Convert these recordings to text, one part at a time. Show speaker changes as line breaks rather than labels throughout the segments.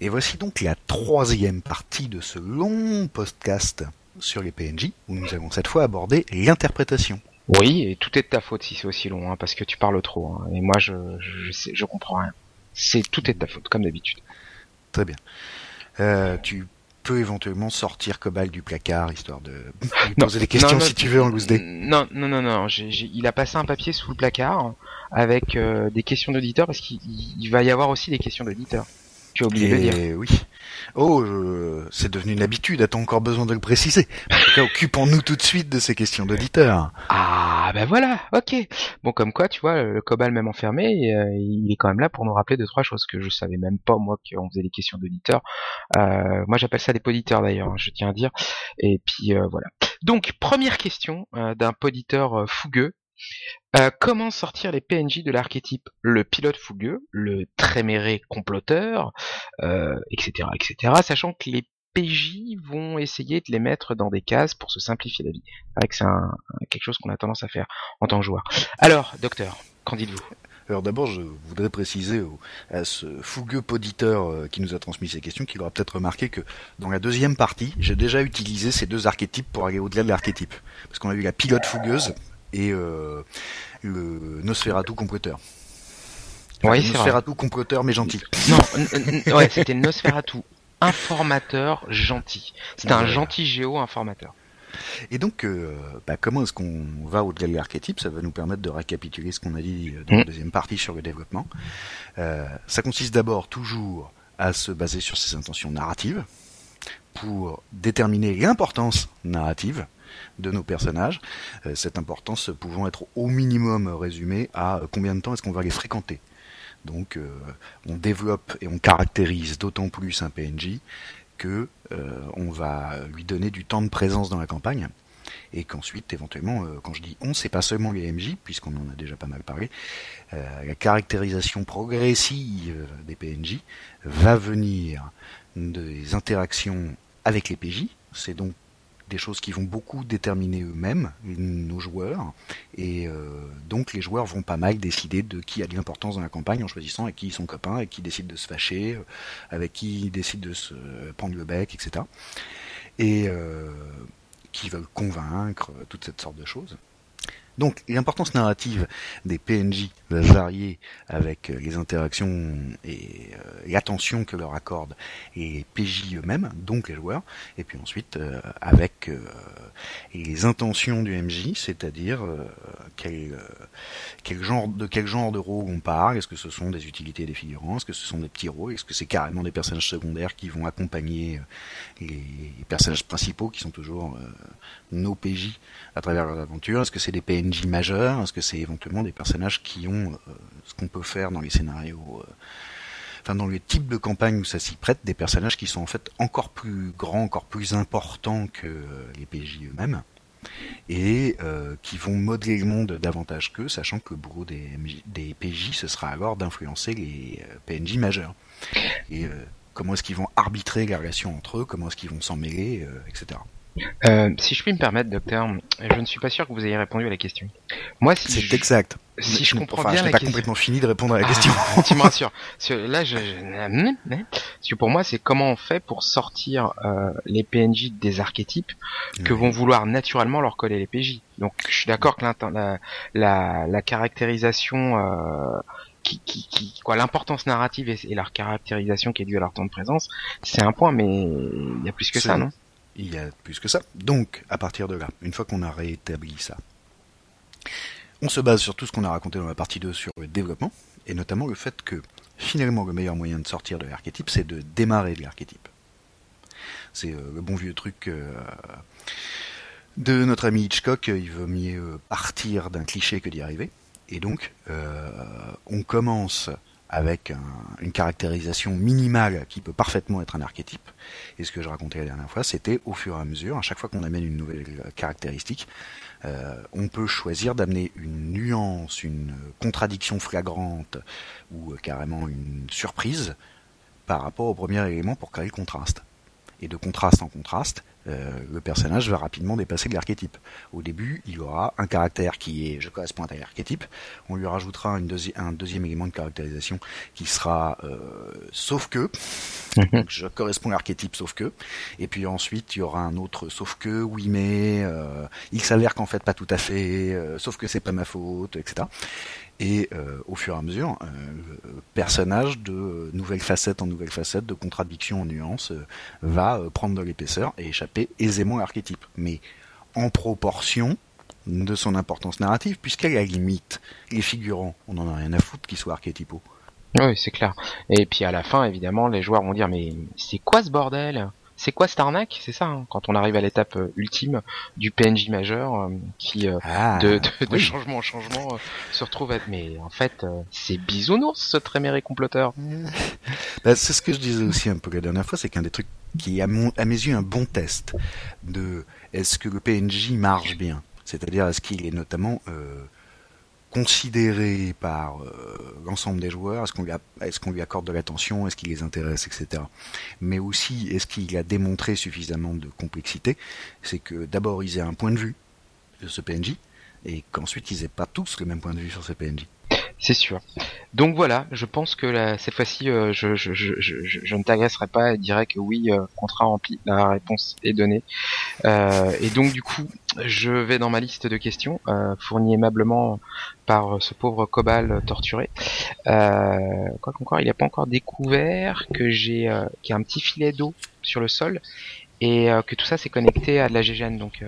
Et voici donc la troisième partie de ce long podcast sur les PNJ, où nous allons cette fois aborder l'interprétation.
Oui, et tout est de ta faute si c'est aussi long, hein, parce que tu parles trop. Hein, et moi, je, je, comprends rien. C'est tout est de ta faute, comme d'habitude.
Très bien. Euh, tu peux éventuellement sortir Cobal du placard, histoire de lui poser des questions si tu veux en loose day.
Non, non, non, non. il a passé un papier sous le placard avec euh, des questions d'auditeurs, parce qu'il va y avoir aussi des questions d'auditeurs. Tu as oublié de dire.
Oui. Oh, c'est devenu une habitude. As-tu encore besoin de le préciser? En tout cas, occupons-nous tout de suite de ces questions d'auditeurs.
Ah, ben voilà. Ok. Bon, comme quoi, tu vois, le Cobal même enfermé, euh, il est quand même là pour nous rappeler deux trois choses que je savais même pas moi qu'on faisait des questions d'auditeurs. Euh, moi, j'appelle ça des poditeurs d'ailleurs. Hein, je tiens à dire. Et puis euh, voilà. Donc, première question d'un poditeur fougueux euh, comment sortir les PNJ de l'archétype le pilote fougueux, le tréméré comploteur, euh, etc., etc., sachant que les PJ vont essayer de les mettre dans des cases pour se simplifier la vie. C'est quelque chose qu'on a tendance à faire en tant que joueur. Alors, docteur, qu'en dites-vous?
Alors d'abord, je voudrais préciser à ce fougueux poditeur euh, qui nous a transmis ces questions qu'il aura peut-être remarqué que dans la deuxième partie, j'ai déjà utilisé ces deux archétypes pour aller au-delà de l'archétype. Parce qu'on a eu la pilote fougueuse, et euh, le Nosferatu comploteur.
Oui,
Nosferatu comploteur mais gentil.
Non, ouais, c'était Nosferatu informateur gentil. C'était un gentil géo informateur.
Et donc, euh, bah, comment est-ce qu'on va au-delà de l'archétype? Ça va nous permettre de récapituler ce qu'on a dit dans la mm. deuxième partie sur le développement. Euh, ça consiste d'abord toujours à se baser sur ses intentions narratives pour déterminer l'importance narrative de nos personnages, euh, cette importance pouvant être au minimum résumée à euh, combien de temps est-ce qu'on va les fréquenter? Donc euh, on développe et on caractérise d'autant plus un PNJ que on va lui donner du temps de présence dans la campagne et qu'ensuite éventuellement quand je dis on c'est pas seulement les MJ puisqu'on en a déjà pas mal parlé la caractérisation progressive des PNJ va venir des interactions avec les PJ c'est donc des choses qui vont beaucoup déterminer eux-mêmes, nos joueurs, et euh, donc les joueurs vont pas mal décider de qui a de l'importance dans la campagne en choisissant avec qui ils sont copains, avec qui décident de se fâcher, euh, avec qui ils décident de se prendre le bec, etc. Et euh, qui veulent convaincre, toute cette sorte de choses. Donc l'importance narrative des PNJ va varier avec euh, les interactions et euh, l'attention que leur accordent les PJ eux-mêmes, donc les joueurs, et puis ensuite euh, avec les intentions du MJ, c'est-à-dire quel genre de quel genre de rôle on parle, est-ce que ce sont des utilités des figurants, est-ce que ce sont des petits rôles, est-ce que c'est carrément des personnages secondaires qui vont accompagner les personnages principaux qui sont toujours nos PJ à travers leurs aventures, est-ce que c'est des PNJ majeurs, est-ce que c'est éventuellement des personnages qui ont euh, ce qu'on peut faire dans les scénarios euh, enfin dans le type de campagne où ça s'y prête, des personnages qui sont en fait encore plus grands, encore plus importants que les PJ eux-mêmes, et euh, qui vont modeler le monde davantage qu'eux, sachant que le bourreau des, PJ, ce sera alors d'influencer les PNJ majeurs. Et comment est-ce qu'ils vont arbitrer la relation entre eux, comment est-ce qu'ils vont s'en mêler, etc.
Euh, si je puis me permettre, docteur, je ne suis pas sûr que vous ayez répondu à la question.
Moi, si c'est exact.
Si je comprends bien
la
pas
complètement fini de répondre à la question.
Ah, tu me rassures. Là, je, parce que pour moi, c'est comment on fait pour sortir euh, les PNJ des archétypes que vont vouloir naturellement leur coller les PJ. Donc, je suis d'accord que la, la, la caractérisation euh, qui, qui, qui, quoi, l'importance narrative et, et, leur caractérisation qui est due à leur temps de présence, c'est un point, mais il y a plus que ça, non?
Il y a plus que ça. Donc, à partir de là, une fois qu'on a rétabli ça, on se base sur tout ce qu'on a raconté dans la partie 2 sur le développement, et notamment le fait que finalement le meilleur moyen de sortir de l'archétype, c'est de démarrer de l'archétype. C'est euh, le bon vieux truc euh, de notre ami Hitchcock, il veut mieux partir d'un cliché que d'y arriver. Et donc, euh, on commence avec une caractérisation minimale qui peut parfaitement être un archétype. Et ce que je racontais la dernière fois, c'était au fur et à mesure, à chaque fois qu'on amène une nouvelle caractéristique, euh, on peut choisir d'amener une nuance, une contradiction flagrante ou carrément une surprise par rapport au premier élément pour créer le contraste. et de contraste en contraste, euh, le personnage va rapidement dépasser l'archétype. Au début, il aura un caractère qui est je correspond à l'archétype. On lui rajoutera un deuxième élément de caractérisation qui sera euh, sauf que. Mhm. je correspond à l'archétype sauf que. Et puis ensuite, il y aura un autre sauf que, oui mais, euh, il s'avère qu'en fait pas tout à fait, euh, sauf que c'est pas ma faute, etc. Et euh, au fur et à mesure, euh, personnage de nouvelles facettes en nouvelles facettes, de contradictions en nuances, euh, va euh, prendre de l'épaisseur et échapper aisément à l'archétype. Mais en proportion de son importance narrative, puisqu'à la limite, les figurants, on n'en a rien à foutre qu'ils soient archétypaux.
Oui, c'est clair. Et puis à la fin, évidemment, les joueurs vont dire mais c'est quoi ce bordel? C'est quoi cette arnaque? C'est ça, hein, quand on arrive à l'étape euh, ultime du PNJ majeur euh, qui, euh, ah, de, de, changement en changement, se retrouve à être... Mais en fait, c'est bisounours ce tréméré comploteur.
Bah, c'est ce que je disais aussi un peu la dernière fois, c'est qu'un des trucs qui est à, à mes yeux un bon test de est-ce que le PNJ marche bien? C'est-à-dire est-ce qu'il est notamment considéré par euh, l'ensemble des joueurs Est-ce qu'on lui, est qu'on lui, accorde de l'attention Est-ce qu'il les intéresse, etc. Mais aussi, est-ce qu'il a démontré suffisamment de complexité C'est que d'abord, ils aient un point de vue de ce PNJ, et qu'ensuite, ils aient pas tous le même point de vue sur ce PNJ.
C'est sûr. Donc voilà, je pense que cette fois-ci, euh, je, ne t'agresserai pas et dirais que oui, euh, contrat rempli, la réponse est donnée. Euh, et donc du coup, je vais dans ma liste de questions, euh, fournie aimablement par ce pauvre Cobal torturé. Euh, quoi qu'encore, il n'a pas encore découvert que j'ai qu'il y a un petit filet d'eau sur le sol et que tout ça c'est connecté à de la GGN. Donc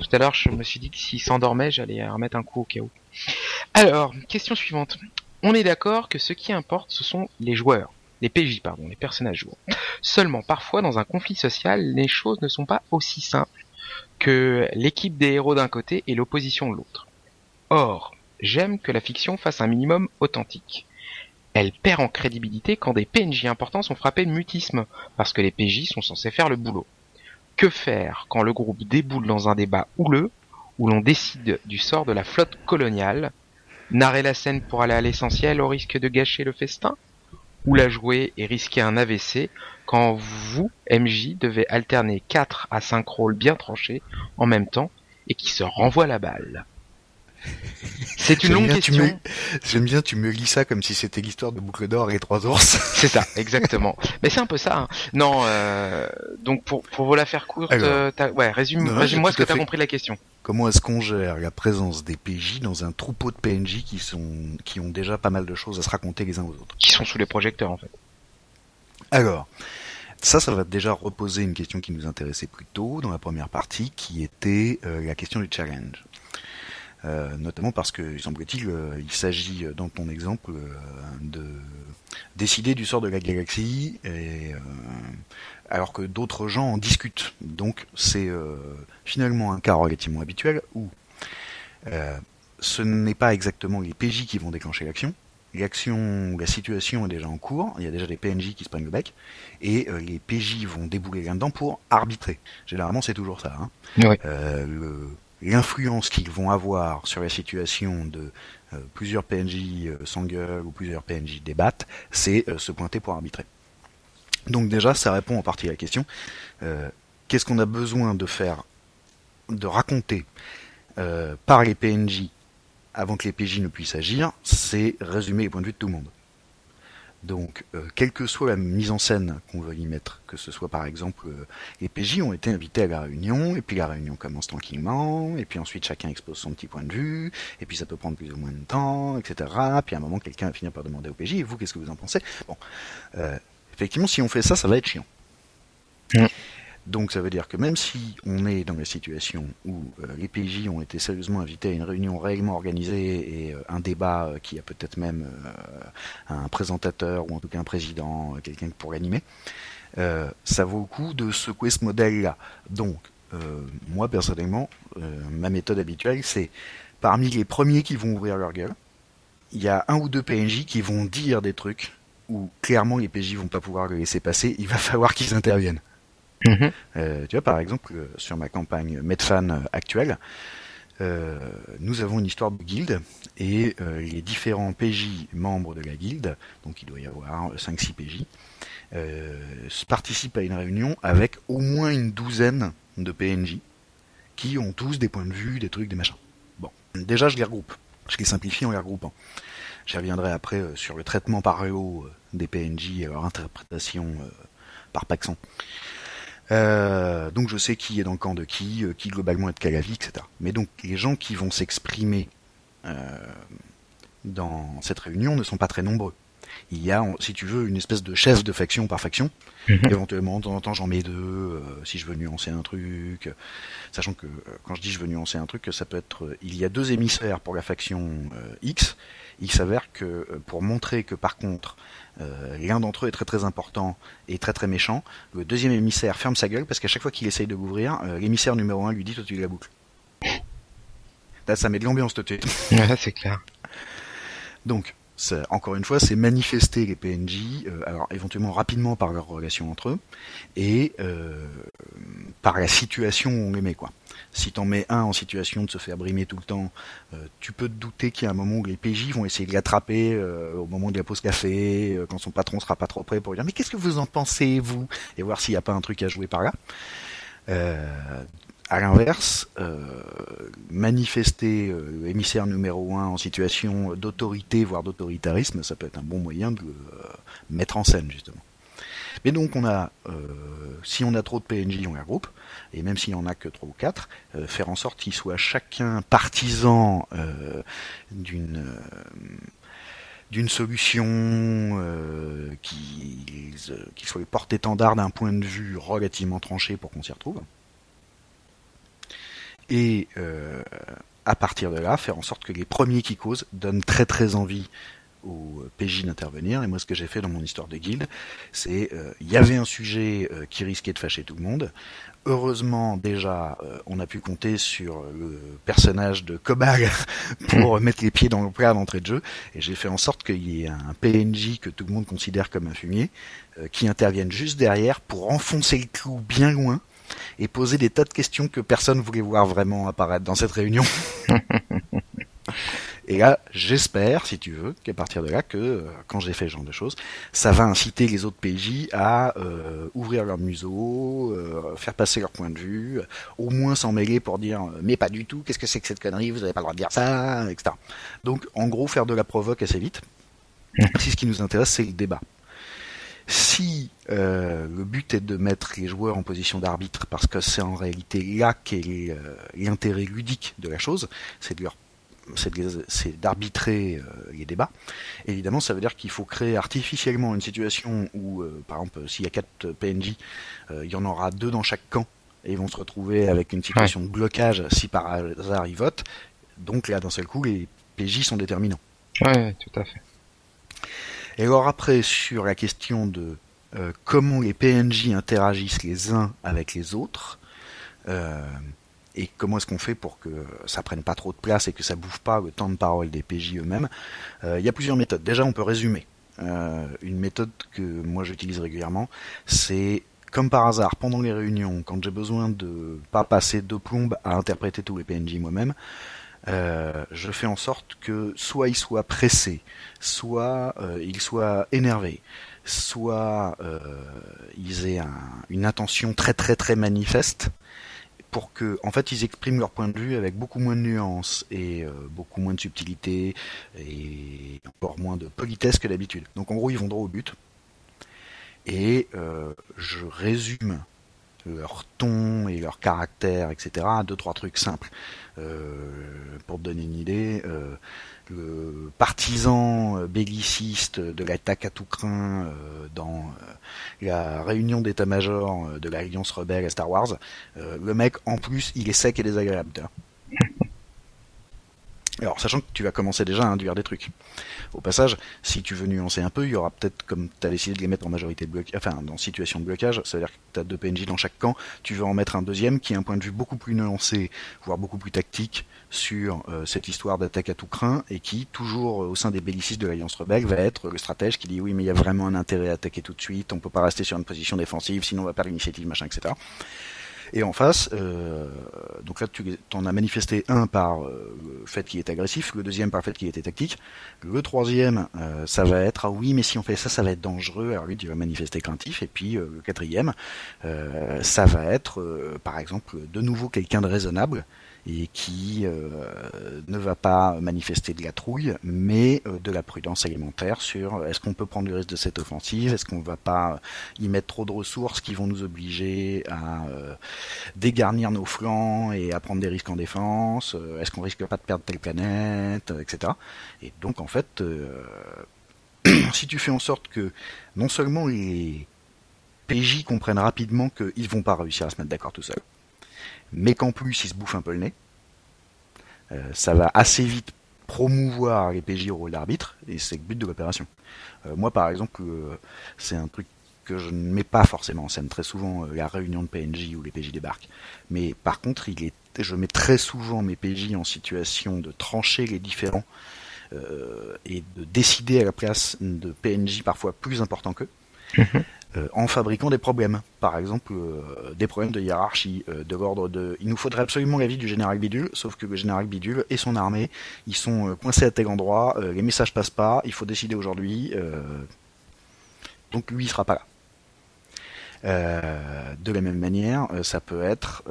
tout à l'heure, je me suis dit que s'il s'endormait, j'allais remettre un coup au cas où. Alors, question suivante. On est d'accord que ce qui importe, ce sont les joueurs. Les PJ, pardon, les personnages joueurs. Seulement, parfois, dans un conflit social, les choses ne sont pas aussi simples que l'équipe des héros d'un côté et l'opposition de l'autre. Or, j'aime que la fiction fasse un minimum authentique. Elle perd en crédibilité quand des PNJ importants sont frappés de mutisme, parce que les PJ sont censés faire le boulot. Que faire quand le groupe déboule dans un débat houleux où l'on décide du sort de la flotte coloniale, narrer la scène pour aller à l'essentiel au risque de gâcher le festin, ou la jouer et risquer un AVC quand vous, MJ, devez alterner 4 à 5 rôles bien tranchés en même temps et qui se renvoient la balle. C'est une longue question.
J'aime bien, tu me lis ça comme si c'était l'histoire de Boucle d'Or et trois ours.
c'est ça, exactement. Mais c'est un peu ça. Hein. Non, euh, donc pour, pour vous la faire courte, euh, ouais, résume, résume-moi ce que tu as compris de la question.
Comment est-ce qu'on gère la présence des PJ dans un troupeau de PNJ qui sont qui ont déjà pas mal de choses à se raconter les uns aux autres?
Qui sont sous les projecteurs en fait.
Alors, ça, ça va déjà reposer une question qui nous intéressait plus tôt dans la première partie, qui était euh, la question du challenge. Euh, notamment parce que, semble-t-il, euh, il s'agit euh, dans ton exemple de décider du sort de la galaxie, et, alors que d'autres gens en discutent. Donc c'est finalement un cas relativement habituel où ce n'est pas exactement les PJ qui vont déclencher l'action, l'action ou la situation est déjà en cours, il y a déjà des PNJ qui se prennent le bec, et les PJ vont débouler là-dedans pour arbitrer. Généralement, c'est toujours ça. Hein. le, l'influence qu'ils vont avoir sur la situation de euh, plusieurs PNJ euh, ou plusieurs PNJ débattent, c'est euh, se pointer pour arbitrer. Donc déjà, ça répond en partie à la question. Euh, qu'est-ce qu'on a besoin de faire, de raconter par les PNJ avant que les PJ ne puissent agir C'est résumer les points de vue de tout le monde. Donc, euh, quelle que soit la mise en scène qu'on veut y mettre, que ce soit par exemple, euh, les PJ ont été invités à la réunion, et puis la réunion commence tranquillement, et puis ensuite chacun expose son petit point de vue, et puis ça peut prendre plus ou moins de temps, etc. Puis à un moment, quelqu'un va finir par demander au PJ, et vous, qu'est-ce que vous en pensez? Bon, euh, effectivement, si on fait ça, ça va être chiant. Donc ça veut dire que même si on est dans la situation où euh, les PJ ont été sérieusement invités à une réunion réellement organisée et euh, un débat euh, qui a peut-être même un présentateur ou en tout cas un président, quelqu'un pour l'animer, ça vaut le coup de secouer ce modèle-là. Donc moi personnellement, ma méthode habituelle c'est parmi les premiers qui vont ouvrir leur gueule, il y a un ou deux PNJ qui vont dire des trucs où clairement les PJ vont pas pouvoir le laisser passer, il va falloir qu'ils interviennent. Mhm. Euh, tu vois, par exemple, euh, sur ma campagne Medfan actuelle, nous avons une histoire de guilde et les différents PJ membres de la guilde, donc il doit y avoir 5-6 PJ, participent à une réunion avec au moins une douzaine de PNJ qui ont tous des points de vue, des trucs, des machins. Bon, déjà je les regroupe, je les simplifie en les regroupant. J'y reviendrai après sur le traitement par réo des PNJ et leur interprétation par Paxson. Euh, donc je sais qui est dans le camp de qui, euh, qui globalement est de quel etc. Mais donc les gens qui vont s'exprimer euh, dans cette réunion ne sont pas très nombreux. Il y a, si tu veux, une espèce de chef de faction par faction. Mhm. Éventuellement, de temps en temps, j'en mets deux, si je veux nuancer un truc. Sachant que, quand je dis je veux nuancer un truc, ça peut être... il y a deux émissaires pour la faction X. Il s'avère que, pour montrer que, par contre, euh, l'un d'entre eux est très très important et très très méchant. Le deuxième émissaire ferme sa gueule parce qu'à chaque fois qu'il essaye de l'ouvrir, euh, l'émissaire numéro 1 lui dit toi tu la boucle. Là ça met de l'ambiance tout de suite.
Ouais, c'est clair.
Donc, encore une fois, c'est manifester les PNJ, euh, alors éventuellement rapidement par leur relation entre eux, et par la situation où on les met, quoi. Si t'en mets un en situation de se faire brimer tout le temps, euh, tu peux te douter qu'il y a un moment où les PJ vont essayer de l'attraper euh, au moment de la pause café, euh, quand son patron sera pas trop prêt pour lui dire mais qu'est-ce que vous en pensez vous? Et voir s'il n'y a pas un truc à jouer par là. à l'inverse, manifester l'émissaire numéro un en situation d'autorité, voire d'autoritarisme, ça peut être un bon moyen de le mettre en scène justement. Mais donc on a, si on a trop de PNJ, on les regroupe et même s'il n'y en a que trois ou quatre, euh, faire en sorte qu'ils soient chacun partisan euh, d'une euh, d'une solution qui, qui soit le porte-étendard d'un point de vue relativement tranché pour qu'on s'y retrouve. Et à partir de là, faire en sorte que les premiers qui causent donnent très très envie au PJ d'intervenir. Et moi, ce que j'ai fait dans mon histoire de guilde, c'est il y avait un sujet qui risquait de fâcher tout le monde heureusement déjà euh, on a pu compter sur le personnage de Cobal pour mettre les pieds dans le plat d'entrée de jeu et j'ai fait en sorte qu'il y ait un PNJ que tout le monde considère comme un fumier euh, qui intervienne juste derrière pour enfoncer le clou bien loin et poser des tas de questions que personne voulait voir vraiment apparaître dans cette réunion. Et là, j'espère, si tu veux, qu'à partir de là, que euh, quand j'ai fait ce genre de choses, ça va inciter les autres PJ à euh, ouvrir leur museau, euh, faire passer leur point de vue, au moins s'en mêler pour dire mais pas du tout, qu'est-ce que c'est que cette connerie, vous n'avez pas le droit de dire ça, etc. Donc, en gros, faire de la provoque assez vite. Si ce qui nous intéresse, c'est le débat. Si euh, le but est de mettre les joueurs en position d'arbitre, parce que c'est en réalité là qu'est l'intérêt ludique de la chose, c'est de leur c'est d'arbitrer euh, les débats. évidemment, ça veut dire qu'il faut créer artificiellement une situation où, euh, par exemple, s'il y a quatre PNJ, euh, il y en aura deux dans chaque camp et ils vont se retrouver avec une situation de blocage si par hasard ils votent. Donc là, d'un seul coup, les PJ sont déterminants.
Ouais, tout à fait.
Et alors après, sur la question de comment les PNJ interagissent les uns avec les autres, et comment est-ce qu'on fait pour que ça prenne pas trop de place et que ça bouffe pas le temps de parole des PJ eux-mêmes euh, Il y a plusieurs méthodes. Déjà, on peut résumer. Euh, une méthode que moi j'utilise régulièrement, c'est comme par hasard pendant les réunions, quand j'ai besoin de pas passer deux plombes à interpréter tous les PNJ moi-même, euh, je fais en sorte que soit ils soient pressés, soit ils soient énervés, soit ils aient une intention très très très manifeste pour que, en fait, ils expriment leur point de vue avec beaucoup moins de nuances et euh, beaucoup moins de subtilité et encore moins de politesse que d'habitude. Donc, en gros, ils vont droit au but. Et euh, je résume leur ton et leur caractère, etc. à deux trois trucs simples. Euh, pour te donner une idée, le partisan euh, belliciste de l'attaque à tout craint euh, dans euh, la réunion d'état-major de l'Alliance rebelle à Star Wars, le mec en plus il est sec et désagréable. Alors, sachant que tu vas commencer déjà à induire des trucs. Au passage, si tu veux nuancer un peu, il y aura peut-être, comme tu as décidé de les mettre en majorité de blocage, enfin, dans situation de blocage, c'est-à-dire que tu deux PNJ dans chaque camp, tu veux en mettre un deuxième qui a un point de vue beaucoup plus nuancé, voire beaucoup plus tactique, sur euh, cette histoire d'attaque à tout craint, et qui, toujours euh, au sein des bellicistes de l'Alliance Rebelle, va être le stratège qui dit oui, mais il y a vraiment un intérêt à attaquer tout de suite, on peut pas rester sur une position défensive, sinon on va perdre l'initiative, machin, etc. Et en face, euh, donc là, tu en as manifesté un par euh, le fait qu'il est agressif, le deuxième par le fait qu'il était tactique. Le troisième, euh, ça va être ah oui, mais si on fait ça, ça va être dangereux. Alors lui, tu vas manifester craintif. Et puis le quatrième, ça va être, par exemple, de nouveau quelqu'un de raisonnable et qui euh, ne va pas manifester de la trouille, mais euh, de la prudence alimentaire sur est-ce qu'on peut prendre le risque de cette offensive, est-ce qu'on va pas y mettre trop de ressources qui vont nous obliger à euh, dégarnir nos flancs et à prendre des risques en défense, est-ce qu'on risque pas de perdre telle planète, etc. Et donc en fait, si tu fais en sorte que non seulement les PJ comprennent rapidement qu'ils vont pas réussir à se mettre d'accord tout seuls, mais qu'en plus il se bouffe un peu le nez, euh, ça va assez vite promouvoir les PJ au rôle d'arbitre, et c'est le but de l'opération. Euh, moi par exemple, euh, c'est un truc que je ne mets pas forcément en scène très souvent la réunion de PNJ où les PJ débarquent. Mais par contre, il est, je mets très souvent mes PJ en situation de trancher les différents et de décider à la place de PNJ parfois plus importants qu'eux. Euh, en fabriquant des problèmes. Par exemple, euh, des problèmes de hiérarchie, euh, de l'ordre de... Il nous faudrait absolument l'avis du général Bidule, sauf que le général Bidule et son armée, ils sont coincés à tel endroit, les messages passent pas, il faut décider aujourd'hui, donc lui il sera pas là. de la même manière, ça peut être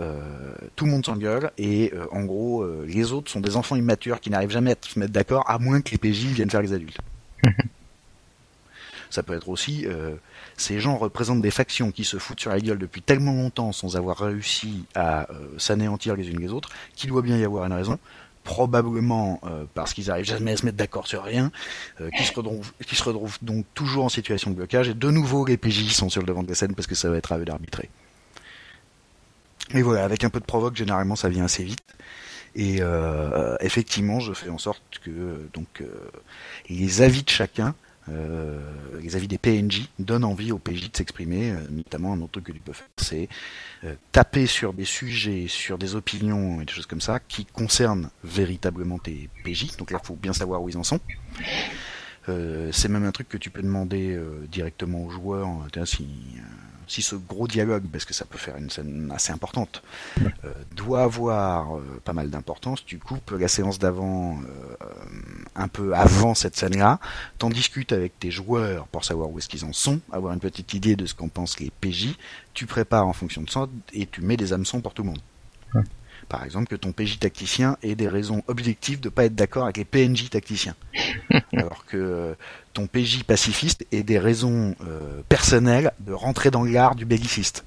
tout le monde s'engueule et en gros les autres sont des enfants immatures qui n'arrivent jamais à se mettre d'accord à moins que les PJ viennent faire les adultes. ça peut être aussi ces gens représentent des factions qui se foutent sur la gueule depuis tellement longtemps sans avoir réussi à euh, s'anéantir les unes les autres, qu'il doit bien y avoir une raison probablement euh, parce qu'ils arrivent jamais à se mettre d'accord sur rien, euh, qui, se retrouvent, donc toujours en situation de blocage, et de nouveau les PJ sont sur le devant de la scène parce que ça va être à eux d'arbitrer. Et voilà, avec un peu de provoque, généralement ça vient assez vite. Et effectivement, je fais en sorte que donc les avis de chacun euh, les avis des PNJ donnent envie aux PJ de s'exprimer, euh, notamment un autre truc que tu peux faire, c'est euh, taper sur des sujets, sur des opinions et des choses comme ça qui concernent véritablement tes PJ. Donc là, il faut bien savoir où ils en sont. C'est même un truc que tu peux demander directement aux joueurs. Si, si ce gros dialogue, parce que ça peut faire une scène assez importante, euh, doit avoir euh, pas mal d'importance, tu coupes la séance d'avant euh, un peu avant cette scène-là, t'en discutes avec tes joueurs pour savoir où est-ce qu'ils en sont, avoir une petite idée de ce qu'en pensent les PJ, tu prépares en fonction de ça et tu mets des hameçons pour tout le monde. Par exemple, que ton PJ tacticien ait des raisons objectives de pas être d'accord avec les PNJ tacticiens. Alors que ton PJ pacifiste ait des raisons euh, personnelles de rentrer dans l'art du belliciste.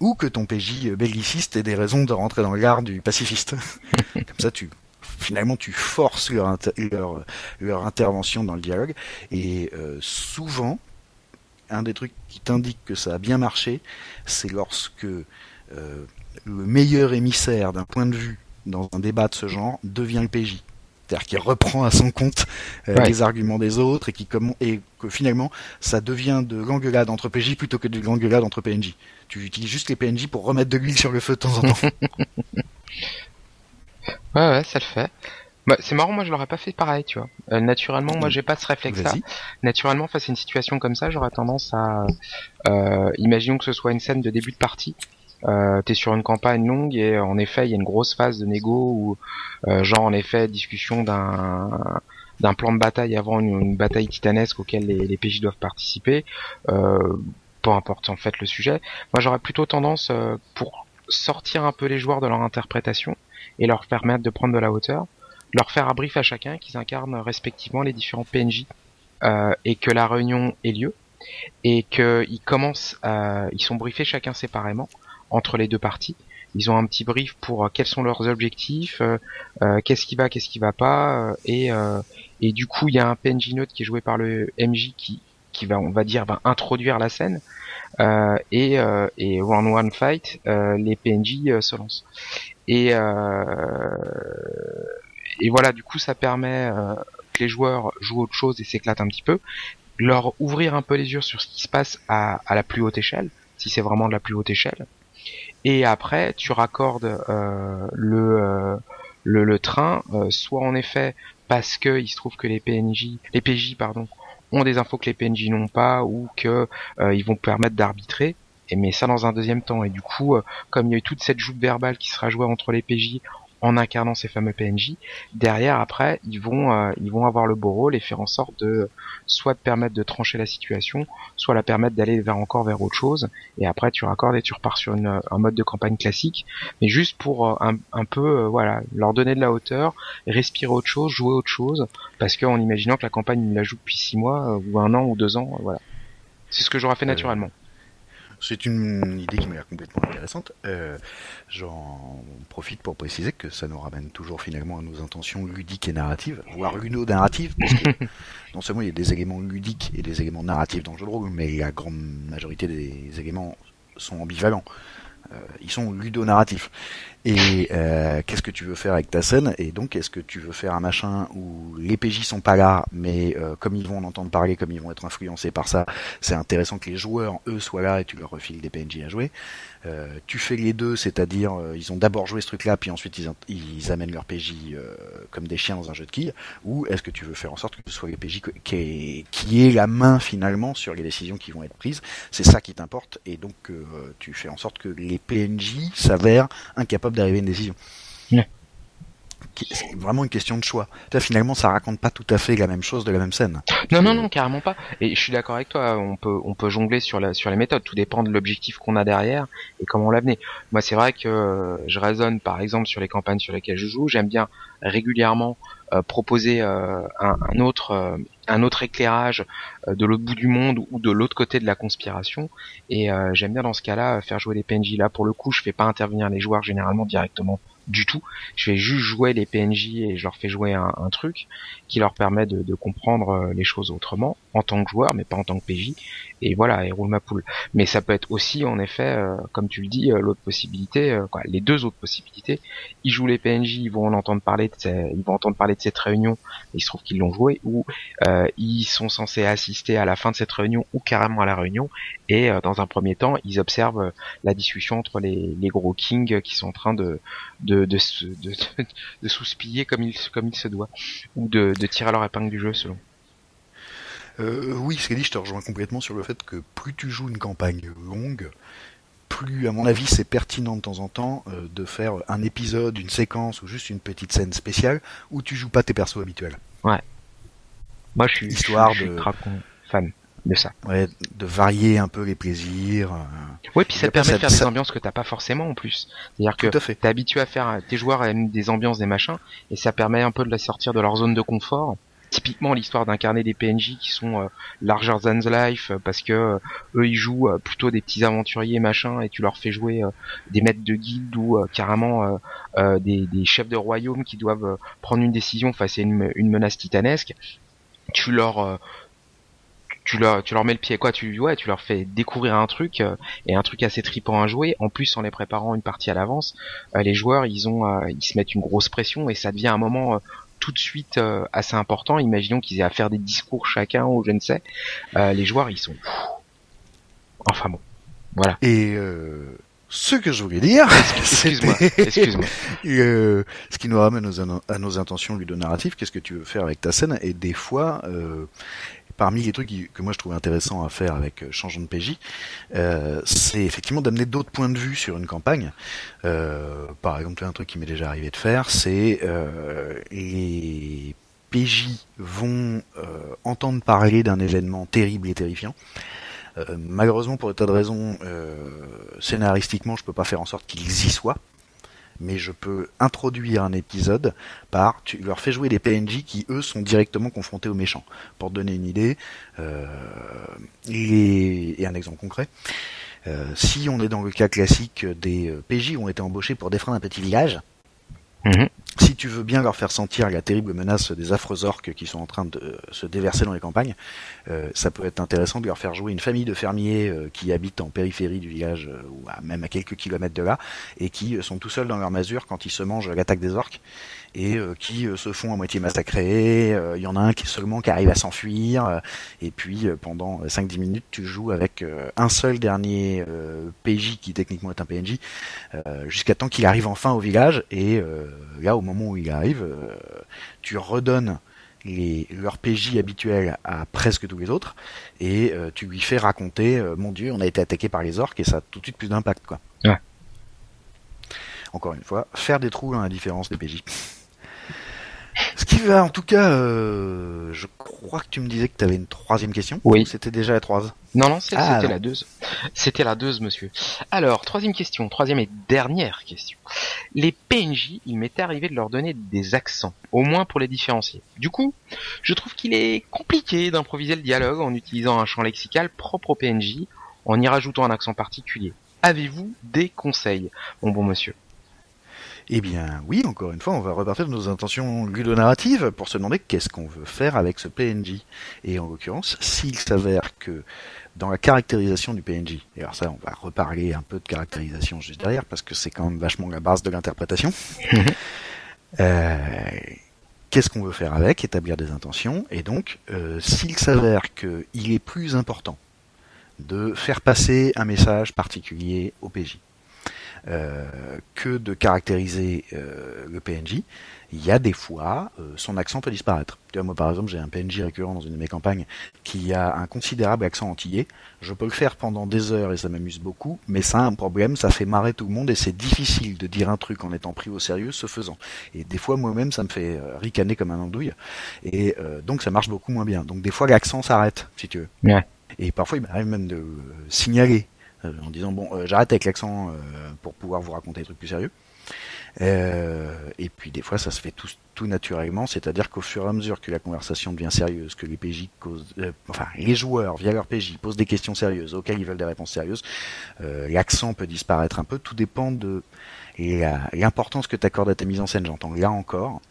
Ou que ton PJ belliciste ait des raisons de rentrer dans l'art du pacifiste. Comme ça, tu finalement tu forces leur, leur, intervention dans le dialogue. Et euh, souvent, un des trucs qui t'indique que ça a bien marché, c'est lorsque euh, le meilleur émissaire d'un point de vue dans un débat de ce genre devient le PJ. C'est-à-dire qu'il reprend à son compte euh, les arguments des autres et, qui, et que finalement ça devient de l'engueulade entre PJ plutôt que de l'engueulade entre PNJ. Tu utilises juste les PNJ pour remettre de l'huile sur le feu de temps en temps.
ouais, ouais, ça le fait. Bah, c'est marrant, moi je l'aurais pas fait pareil, tu vois. Euh, naturellement, moi j'ai pas ce réflexe-là. Naturellement, face à une situation comme ça, j'aurais tendance à, euh, imaginons que ce soit une scène de début de partie, euh, t'es sur une campagne longue et en effet il y a une grosse phase de négo où euh, genre en effet discussion d'un d'un plan de bataille avant une, bataille titanesque auquel les, les PJ doivent participer euh, peu importe en fait le sujet. Moi j'aurais plutôt tendance euh, pour sortir un peu les joueurs de leur interprétation et leur permettre de prendre de la hauteur leur faire un brief à chacun qu'ils incarnent respectivement les différents PNJ euh, et que la réunion ait lieu et qu'ils commencent à, ils sont briefés chacun séparément entre les deux parties. Ils ont un petit brief pour euh, quels sont leurs objectifs, euh, euh, qu'est-ce qui va, qu'est-ce qui va pas, et et du coup il y a un PNJ note qui est joué par le MJ qui qui va on va dire va introduire la scène et et one one fight les PNJ se lancent et et voilà du coup ça permet que les joueurs jouent autre chose et s'éclatent un petit peu leur ouvrir un peu les yeux sur ce qui se passe à, à la plus haute échelle si c'est vraiment de la plus haute échelle et après tu raccordes euh, le, euh, le, le train, euh, soit en effet parce que il se trouve que les PNJ, les PJ pardon, ont des infos que les PNJ n'ont pas ou que ils vont permettre d'arbitrer. et mais ça dans un deuxième temps. Et du coup, comme il y a eu toute cette joute verbale qui sera jouée entre les PJ en incarnant ces fameux PNJ. Derrière, après, ils vont, euh, ils vont avoir le beau rôle et faire en sorte de soit de permettre de trancher la situation, soit la permettre d'aller vers encore vers autre chose. Et après, tu raccordes et tu repars sur une, un mode de campagne classique, mais juste pour euh, un, un, peu, euh, voilà, leur donner de la hauteur, respirer autre chose, jouer autre chose, parce qu'en imaginant que la campagne, ils la joue depuis six mois ou un an ou deux ans, voilà. C'est ce que j'aurais fait naturellement.
C'est une idée qui m'a l'air complètement intéressante. Euh, J'en profite pour préciser que ça nous ramène toujours finalement à nos intentions ludiques et narratives, voire luno-narratives, parce que non seulement il y a des éléments ludiques et des éléments narratifs dans le jeu de rôle, mais la grande majorité des éléments sont ambivalents. Euh, ils sont ludonarratifs. Et euh, qu'est-ce que tu veux faire avec ta scène? Et donc, est-ce que tu veux faire un machin où les PJ sont pas là, mais euh, comme ils vont en entendre parler, comme ils vont être influencés par ça, c'est intéressant que les joueurs, eux, soient là et tu leur refiles des PNJ à jouer. Euh, tu fais les deux, c'est-à-dire euh, ils ont d'abord joué ce truc-là, puis ensuite ils, ils amènent leur PJ euh, comme des chiens dans un jeu de quilles, ou est-ce que tu veux faire en sorte que ce soit les PJ qui est, qui est la main finalement sur les décisions qui vont être prises? C'est ça qui t'importe, et donc tu fais en sorte que les PNJ s'avèrent incapables d'arriver à une décision c'est vraiment une question de choix. finalement, ça raconte pas tout à fait la même chose de la même scène.
Non, non, non, carrément pas. Et je suis d'accord avec toi. On peut, on peut jongler sur la, sur les méthodes. Tout dépend de l'objectif qu'on a derrière et comment on l'a mené. Moi, c'est vrai que je raisonne, par exemple, sur les campagnes sur lesquelles je joue. J'aime bien régulièrement euh, proposer euh, un, un, autre, euh, un autre éclairage de l'autre bout du monde ou de l'autre côté de la conspiration. Et j'aime bien dans ce cas-là faire jouer les PNJ. Là, pour le coup, je fais pas intervenir les joueurs généralement directement du tout. Je vais juste jouer les PNJ et je leur fais jouer un, truc qui leur permet de, de, comprendre euh, les choses autrement en tant que joueur, mais pas en tant que PJ. Et voilà, et roule ma poule. Mais ça peut être aussi, en effet, euh, comme tu le dis, euh, l'autre possibilité, quoi, les deux autres possibilités. Ils jouent les PNJ, ils vont en entendre parler de ces, ils vont entendre parler de cette réunion. il se trouve qu'ils l'ont joué, ou ils sont censés assister à la fin de cette réunion ou carrément à la réunion. Et dans un premier temps, ils observent la discussion entre les, les gros kings qui sont en train de de, de, de, de, sous-spiller comme il, comme il se doit, ou de, de tirer leur épingle du jeu selon.
Euh, oui, ce dit, je te rejoins complètement sur le fait que plus tu joues une campagne longue, plus, à mon avis, c'est pertinent de temps en temps euh, de faire un épisode, une séquence ou juste une petite scène spéciale où tu joues pas tes persos habituels.
Ouais. Moi, je suis, Histoire je, de... fan de ça.
Ouais, de varier un peu les plaisirs. Euh,
oui, puis ça te permet de faire des ambiances que t'as pas forcément en plus. C'est-à-dire que t'es habitué à faire, tes joueurs aiment des ambiances, des machins, et ça permet un peu de la sortir de leur zone de confort. Typiquement l'histoire d'incarner des PNJ qui sont euh, larger than life euh, parce que eux ils jouent plutôt des petits aventuriers machin et tu leur fais jouer des maîtres de guilde ou carrément des, des, chefs de royaume qui doivent prendre une décision face à une, une menace titanesque. Tu leur tu leur, tu leur mets le pied quoi, tu, ouais, tu leur fais découvrir un truc euh, et un truc assez tripant à jouer. En plus, en les préparant une partie à l'avance, euh, les joueurs ils ont, euh, ils se mettent une grosse pression et ça devient un moment tout de suite assez important. Imaginons qu'ils aient à faire des discours chacun ou je ne sais. les joueurs ils sont, enfin bon, voilà.
Et ce que je voulais dire,
excuse-moi, excuse-moi.
ce qui nous ramène à nos intentions ludonarratives, qu'est-ce que tu veux faire avec ta scène? Et des fois, euh, parmi les trucs que moi je trouve intéressant à faire avec euh, Changeant de PJ, euh, c'est effectivement d'amener d'autres points de vue sur une campagne. Euh, par exemple, un truc qui m'est déjà arrivé de faire, c'est les PJ vont entendre parler d'un événement terrible et terrifiant. malheureusement, pour des tas de raisons, scénaristiquement, je peux pas faire en sorte qu'ils y soient mais je peux introduire un épisode par, tu leur fais jouer des PNJ qui eux sont directement confrontés aux méchants. Pour te donner une idée, euh, et, un exemple concret, euh, si on est dans le cas classique des euh, PJ ont été embauchés pour défendre un petit village, mhm. si tu veux bien leur faire sentir la terrible menace des affreux orques qui sont en train de se déverser dans les campagnes, euh, ça peut être intéressant de leur faire jouer une famille de fermiers euh, qui habitent en périphérie du village euh, ou même à quelques kilomètres de là et qui sont tout seuls dans leur masure quand ils se mangent l'attaque des orques et qui se font à moitié massacrer. Il y en a un qui seulement qui arrive à s'enfuir et puis pendant 5-10 minutes tu joues avec un seul dernier PJ qui techniquement est un PNJ jusqu'à temps qu'il arrive enfin au village et là au moment où il arrive tu redonnes les, leur PJ habituel à presque tous les autres, et euh, tu lui fais raconter, euh, mon dieu, on a été attaqué par les orques, et ça a tout de suite plus d'impact, quoi.
Ouais.
Encore une fois, faire des trous dans la différence des PJ. Ce qui va, en tout cas, euh, je crois que tu me disais que tu avais une troisième question.
Oui.
C'était déjà la troisième.
Non, non,
Ah,
c'était la deuxième. C'était la deuxième, monsieur. Alors, troisième question, troisième et dernière question. Les PNJ, il m'était arrivé de leur donner des accents, au moins pour les différencier. Du coup, je trouve qu'il est compliqué d'improviser le dialogue en utilisant un champ lexical propre au PNJ, en y rajoutant un accent particulier. Avez-vous des conseils, mon bon monsieur
Eh bien, oui, encore une fois, on va repartir de nos intentions ludonarratives pour se demander qu'est-ce qu'on veut faire avec ce PNJ. Et en l'occurrence, s'il s'avère que dans la caractérisation du PNJ, et alors ça, on va reparler un peu de caractérisation juste derrière, parce que c'est quand même vachement la base de l'interprétation. Euh, Qu'est-ce qu'on veut faire avec Établir des intentions. Et donc, euh, s'il s'avère qu'il est plus important de faire passer un message particulier au PJ, que de caractériser euh, le PNJ, il y a des fois, euh, son accent peut disparaître. Tu vois, moi par exemple, j'ai un PNJ récurrent dans une de mes campagnes qui a un considérable accent antillais. Je peux le faire pendant des heures et ça m'amuse beaucoup, mais ça a un problème, ça fait marrer tout le monde et c'est difficile de dire un truc en étant pris au sérieux ce faisant. Et des fois moi-même ça me fait euh, ricaner comme un andouille et euh, donc ça marche beaucoup moins bien. Donc des fois l'accent s'arrête, si tu veux.
Ouais.
Et parfois il m'arrive même de euh, signaler euh, en disant bon euh, j'arrête avec l'accent euh, pour pouvoir vous raconter des trucs plus sérieux. Euh, et puis des fois ça se fait tout, naturellement, c'est-à-dire qu'au fur et à mesure que la conversation devient sérieuse, que les PJ causent, euh, enfin les joueurs via leur PJ posent des questions sérieuses auxquelles ils veulent des réponses sérieuses, euh, l'accent peut disparaître un peu, tout dépend de l'importance que tu accordes à ta mise en scène. J'entends là encore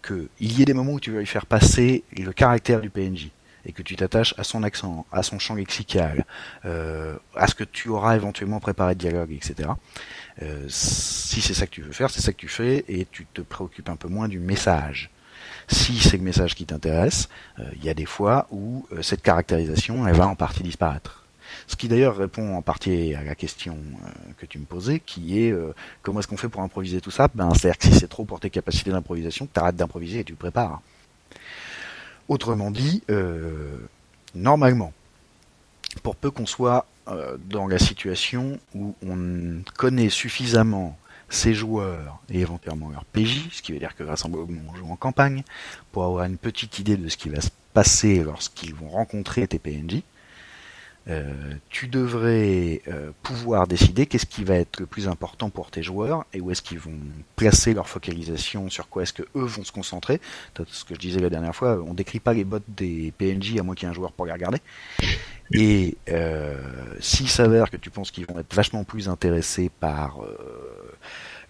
que il y ait des moments où tu vas lui faire passer le caractère du PNJ et que tu t'attaches à son accent, à son champ lexical, euh, à ce que tu auras éventuellement préparé de dialogue, etc. Euh, si c'est ça que tu veux faire, c'est ça que tu fais et tu te préoccupes un peu moins du message. Si c'est le message qui t'intéresse, euh, il y a des fois où cette caractérisation, elle va en partie disparaître. Ce qui d'ailleurs répond en partie à la question que tu me posais, qui est comment est-ce qu'on fait pour improviser tout ça? Ben, C'est-à-dire que si c'est trop pour tes capacités d'improvisation, tu arrêtes d'improviser et tu le prépares. Autrement dit, euh, normalement, pour peu qu'on soit euh, dans la situation où on connaît suffisamment ses joueurs et éventuellement leur PJ, ce qui veut dire que vraisemblablement on joue en campagne, pour avoir une petite idée de ce qui va se passer lorsqu'ils vont rencontrer tes PNJ, euh, tu devrais euh, pouvoir décider qu'est-ce qui va être le plus important pour tes joueurs et où est-ce qu'ils vont placer leur focalisation, sur quoi est-ce que eux vont se concentrer. Ce que je disais la dernière fois, on décrit pas les bots des PNJ à moins qu'il y ait un joueur pour les regarder. Et euh, s'il s'avère que tu penses qu'ils vont être vachement plus intéressés par euh,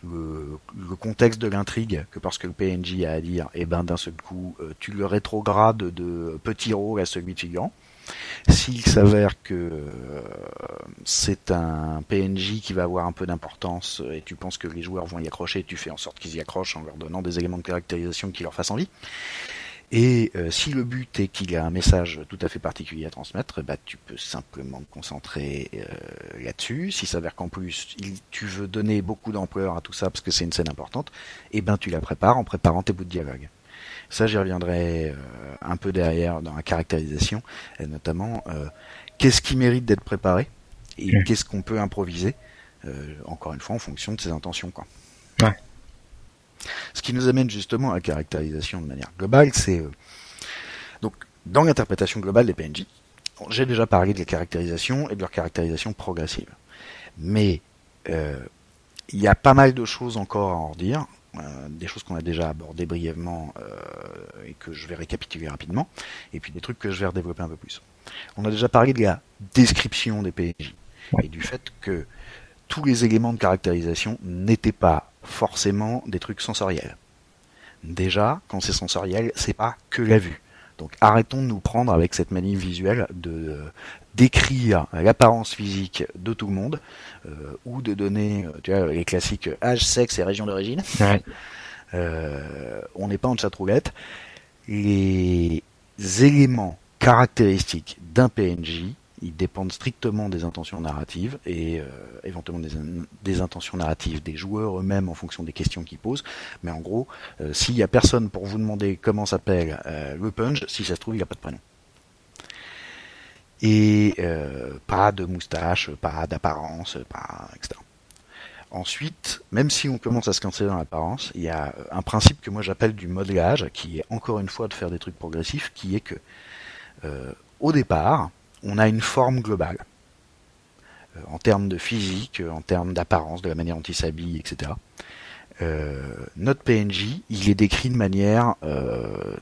le, le contexte de l'intrigue que parce que le PNJ a à dire, et ben d'un seul coup, euh, tu le rétrogrades de petit rôle à celui de figurant. S'il s'avère que euh, c'est un PNJ qui va avoir un peu d'importance euh, et tu penses que les joueurs vont y accrocher, tu fais en sorte qu'ils y accrochent en leur donnant des éléments de caractérisation qui leur fassent envie. Et euh, si le but est qu'il a un message tout à fait particulier à transmettre, bah, tu peux simplement te concentrer là-dessus. S'il s'avère qu'en plus tu veux donner beaucoup d'ampleur à tout ça parce que c'est une scène importante, et ben tu la prépares en préparant tes bouts de dialogue. Ça, j'y reviendrai euh, un peu derrière dans la caractérisation, et notamment euh, qu'est-ce qui mérite d'être préparé et
Mm.
qu'est-ce qu'on peut improviser, euh, encore une fois en fonction de ses intentions. Quoi.
Ouais.
Ce qui nous amène justement à la caractérisation de manière globale, c'est euh, donc dans l'interprétation globale des PNJ, j'ai déjà parlé de la caractérisation et de leur caractérisation progressive. Mais euh, il y a pas mal de choses encore à en redire, des choses qu'on a déjà abordées brièvement euh, et que je vais récapituler rapidement, et puis des trucs que je vais redévelopper un peu plus. On a déjà parlé de la description des PNJ et du fait que tous les éléments de caractérisation n'étaient pas forcément des trucs sensoriels. Déjà, quand c'est sensoriel, c'est pas que la vue. Donc arrêtons de nous prendre avec cette manie visuelle de euh, décrire l'apparence physique de tout le monde euh, ou de donner euh, tu vois, les classiques âge, sexe et région d'origine.
Ouais.
Euh, on n'est pas en chat roulette. Les éléments caractéristiques d'un PNJ ils dépendent strictement des intentions narratives et éventuellement des, intentions narratives des joueurs eux-mêmes en fonction des questions qu'ils posent. Mais en gros, s'il y a personne pour vous demander comment s'appelle le punch, si ça se trouve, il n'y a pas de prénom et pas de moustache, pas d'apparence, pas etc. Ensuite, même si on commence à se cancer dans l'apparence, il y a un principe que moi j'appelle du modelage, qui est encore une fois de faire des trucs progressifs, qui est que euh, au départ, on a une forme globale euh, en termes de physique, en termes d'apparence, de la manière dont il s'habille, etc. Euh, notre PNJ, il est décrit de manière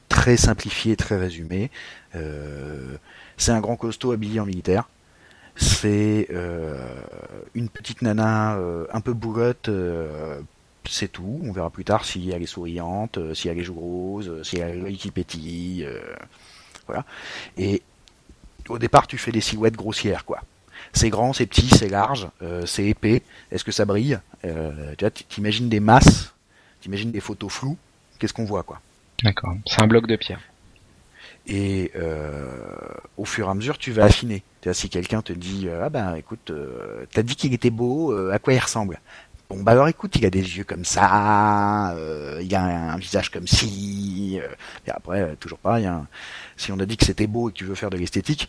très simplifiée, très résumée. C'est un grand costaud habillé en militaire c'est euh, une petite nana euh, un peu boulotte, euh, c'est tout. On verra plus tard si elle est souriante, si elle est joues rose, si elle a l'œil qui pétille. voilà. Et au départ, tu fais des silhouettes grossières, quoi. C'est grand, c'est petit, c'est large, c'est épais. Est-ce que ça brille? Tu t'imagines des masses, t'imagines des photos floues. Qu'est-ce qu'on voit, quoi?
D'accord. C'est un bloc de pierre.
Et au fur et à mesure, tu vas affiner. Si quelqu'un te dit euh, ah ben écoute, euh, t'as dit qu'il était beau, euh, à quoi il ressemble? Bon bah alors écoute, il a des yeux comme ça, il a un, visage comme ci, et après toujours pareil. Hein, si on a dit que c'était beau et que tu veux faire de l'esthétique,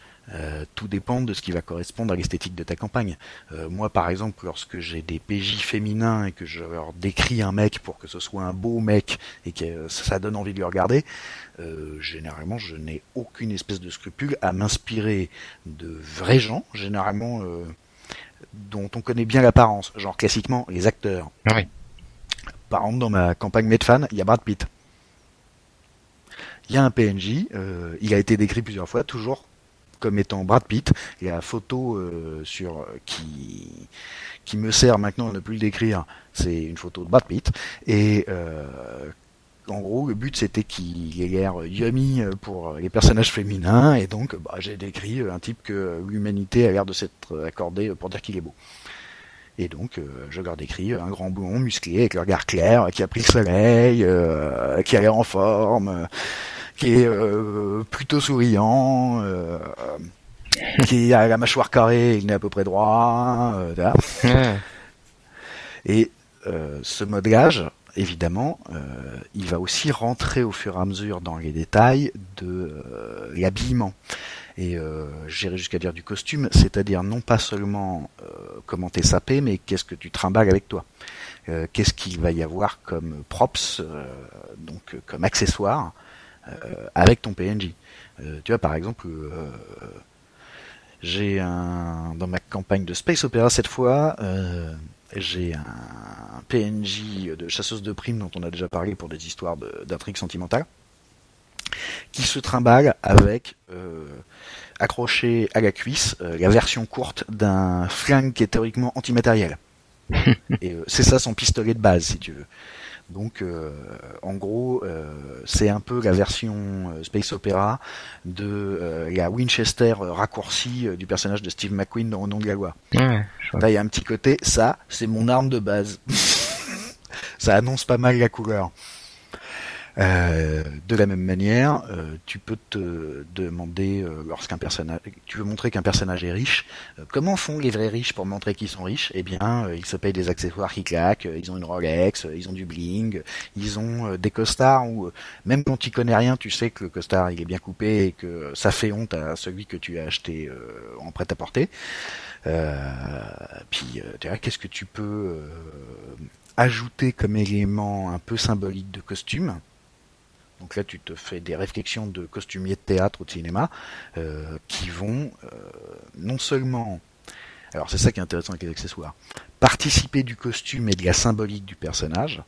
tout dépend de ce qui va correspondre à l'esthétique de ta campagne. moi par exemple, lorsque j'ai des PJ féminins et que je leur décris un mec pour que ce soit un beau mec et que ça donne envie de le regarder, euh, généralement, je n'ai aucune espèce de scrupule à m'inspirer de vrais gens, généralement euh, dont on connaît bien l'apparence, genre classiquement les acteurs.
Oui.
Par exemple, dans ma campagne Medfan, il y a Brad Pitt. Il y a un PNJ, euh, il a été décrit plusieurs fois, toujours comme étant Brad Pitt. Il y a la photo sur qui qui me sert maintenant à ne plus le décrire, c'est une photo de Brad Pitt. Et en gros, le but c'était qu'il ait l'air yummy pour les personnages féminins, et donc bah, j'ai décrit un type que l'humanité a l'air de s'être accordé pour dire qu'il est beau. Et donc, euh, je leur décris un grand blond musclé avec le regard clair, qui a pris le soleil, euh, qui a l'air en forme, qui est euh, plutôt souriant, qui a la mâchoire carrée, il est à peu près droit. Et ce modelage, évidemment, euh, il va aussi rentrer au fur et à mesure dans les détails de euh, l'habillement. Et euh, j'irai jusqu'à dire du costume, c'est-à-dire non pas seulement comment t'es sapé, mais qu'est-ce que tu trimbales avec toi. qu'est-ce qu'il va y avoir comme props, donc comme accessoires, avec ton PNJ. tu vois, par exemple, j'ai un dans ma campagne de Space Opera cette fois, j'ai un PNJ de chasseuse de primes dont on a déjà parlé pour des histoires d'intrigue sentimentale, qui se trimballe avec euh, accroché à la cuisse euh, la version courte d'un flingue qui est théoriquement antimatériel. Et euh, c'est ça son pistolet de base, si tu veux. Donc, euh, en gros, euh, c'est un peu la version euh, Space Opera de la Winchester raccourcie du personnage de Steve McQueen dans Au nom de la loi. Là, il y a un petit côté, ça, c'est mon arme de base. ça annonce pas mal la couleur. Euh, de la même manière, euh, tu peux te demander euh, lorsqu'un personnage, tu veux montrer qu'un personnage est riche, comment font les vrais riches pour montrer qu'ils sont riches? Eh bien, ils se payent des accessoires qui claquent, ils ont une Rolex, ils ont du bling, ils ont des costards où même quand tu connais rien, tu sais que le costard il est bien coupé et que ça fait honte à celui que tu as acheté en prêt à porter. puis, qu'est-ce que tu peux ajouter comme élément un peu symbolique de costume? Donc là, tu te fais des réflexions de costumiers de théâtre ou de cinéma euh, qui vont euh, non seulement, alors c'est ça qui est intéressant avec les accessoires, participer du costume et de la symbolique du personnage,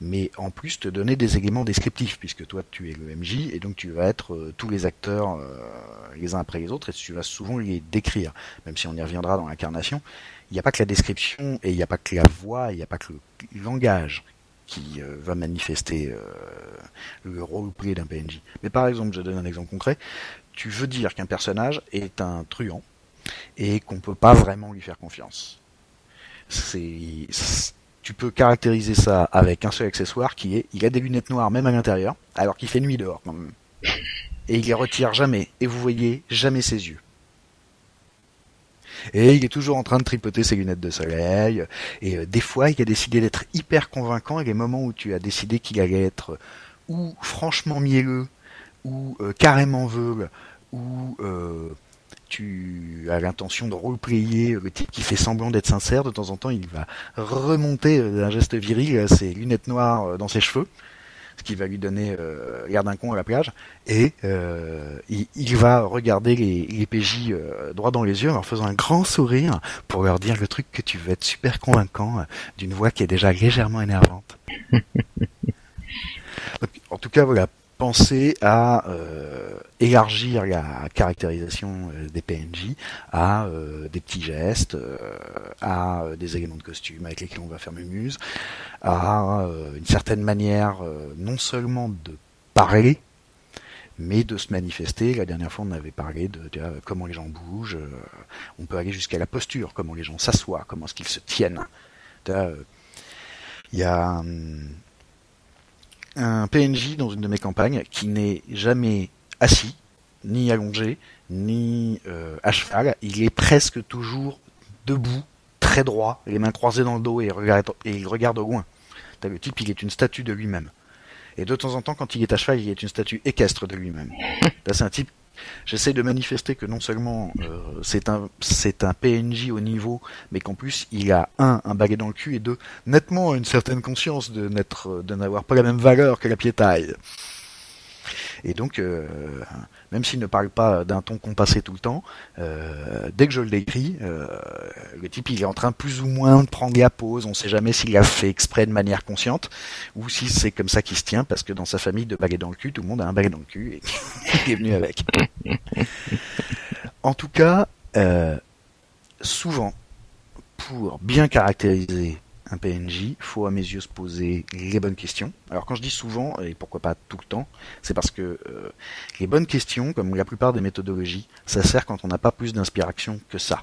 mais en plus te donner des éléments descriptifs, puisque toi tu es le MJ, et donc tu vas être euh, tous les acteurs les uns après les autres, et tu vas souvent les décrire, même si on y reviendra dans l'incarnation. Il n'y a pas que la description, et il n'y a pas que la voix, il n'y a pas que le langage qui euh, va manifester euh, le roleplay d'un PNJ. Mais par exemple, je donne un exemple concret, tu veux dire qu'un personnage est un truand et qu'on peut pas vraiment lui faire confiance. Tu peux caractériser ça avec un seul accessoire qui est il a des lunettes noires même à l'intérieur alors qu'il fait nuit dehors quand même. Et il les retire jamais et vous voyez jamais ses yeux. Et il est toujours en train de tripoter ses lunettes de soleil. Et des fois, il a décidé d'être hyper convaincant. Et les moments où tu as décidé qu'il allait être ou franchement mielleux, ou carrément veugle, ou tu as l'intention de roleplayer le type qui fait semblant d'être sincère, de temps en temps il va remonter d'un geste viril ses lunettes noires dans ses cheveux, ce qui va lui donner euh, l'air d'un con à la plage, et euh, il, va regarder les, PJ euh, droit dans les yeux en leur faisant un grand sourire pour leur dire le truc que tu veux être super convaincant d'une voix qui est déjà légèrement énervante. en tout cas, voilà, penser à euh, élargir la caractérisation euh, des PNJ à euh, des petits gestes, à des éléments de costume avec lesquels on va faire mumuse, à une certaine manière non seulement de parler, mais de se manifester. La dernière fois, on avait parlé de, comment les gens bougent. on peut aller jusqu'à la posture, comment les gens s'assoient, comment est-ce qu'ils se tiennent. Il y a hum, un PNJ dans une de mes campagnes qui n'est jamais assis, ni allongé, ni euh, à cheval. Il est presque toujours debout, très droit, les mains croisées dans le dos et, il regarde au loin. le type, il est une statue de lui-même. Et de temps en temps, quand il est à cheval, il est une statue équestre de lui-même. c'est un type J'essaie de manifester que non seulement euh, c'est un PNJ au niveau, mais qu'en plus il a un un baguet dans le cul et deux nettement une certaine conscience de de n'avoir pas la même valeur que la piétaille. Et donc, euh, même s'il ne parle pas d'un ton compassé tout le temps, euh, dès que je le décris, euh, le type il est en train plus ou moins de prendre la pause. On ne sait jamais s'il l'a fait exprès de manière consciente ou si c'est comme ça qu'il se tient parce que dans sa famille de baguette dans le cul, tout le monde a un baguette dans le cul et il est venu avec. en tout cas, souvent, pour bien caractériser un PNJ, faut à mes yeux se poser les bonnes questions. Alors quand je dis souvent, et pourquoi pas tout le temps, c'est parce que euh, les bonnes questions, comme la plupart des méthodologies, ça sert quand on n'a pas plus d'inspiration que ça.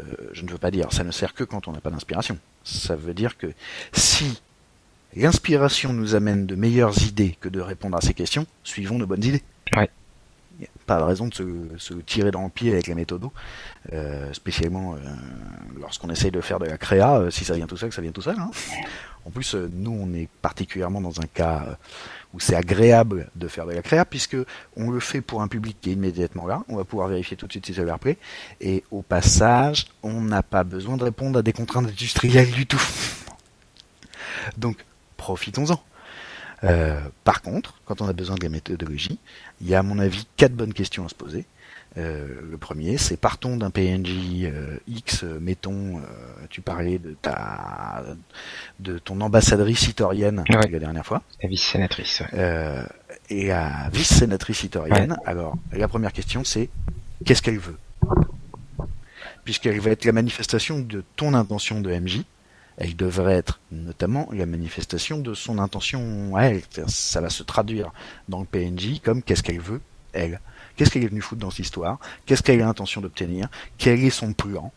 Euh, je ne veux pas dire ça ne sert que quand on n'a pas d'inspiration. Ça veut dire que si l'inspiration nous amène de meilleures idées que de répondre à ces questions, suivons nos bonnes idées. Pas de raison de se, tirer dans le pied avec la méthode, euh, spécialement euh, lorsqu'on essaye de faire de la créa, euh, si ça vient tout seul, ça vient tout seul. Hein. En plus, nous, on est particulièrement dans un cas où c'est agréable de faire de la créa, puisque on le fait pour un public qui est immédiatement là, on va pouvoir vérifier tout de suite si ça leur plaît, et au passage, on n'a pas besoin de répondre à des contraintes industrielles du tout. Donc, profitons-en. Euh, par contre, quand on a besoin de la méthodologie, il y a à mon avis quatre bonnes questions à se poser. Euh, le premier, c'est partons d'un PNJ euh, X, mettons, tu parlais de ta, de ton ambassadrice itorienne la dernière fois.
La vice-sénatrice.
et la vice-sénatrice itorienne. Alors, la première question, c'est qu'est-ce qu'elle veut? Puisqu'elle va être la manifestation de ton intention de MJ, elle devrait être notamment la manifestation de son intention à elle. Ça va se traduire dans le PNJ comme qu'est-ce qu'elle veut, elle? Qu'est-ce qu'elle est venue foutre dans cette histoire? Qu'est-ce qu'elle a l'intention d'obtenir? Quel est son plan?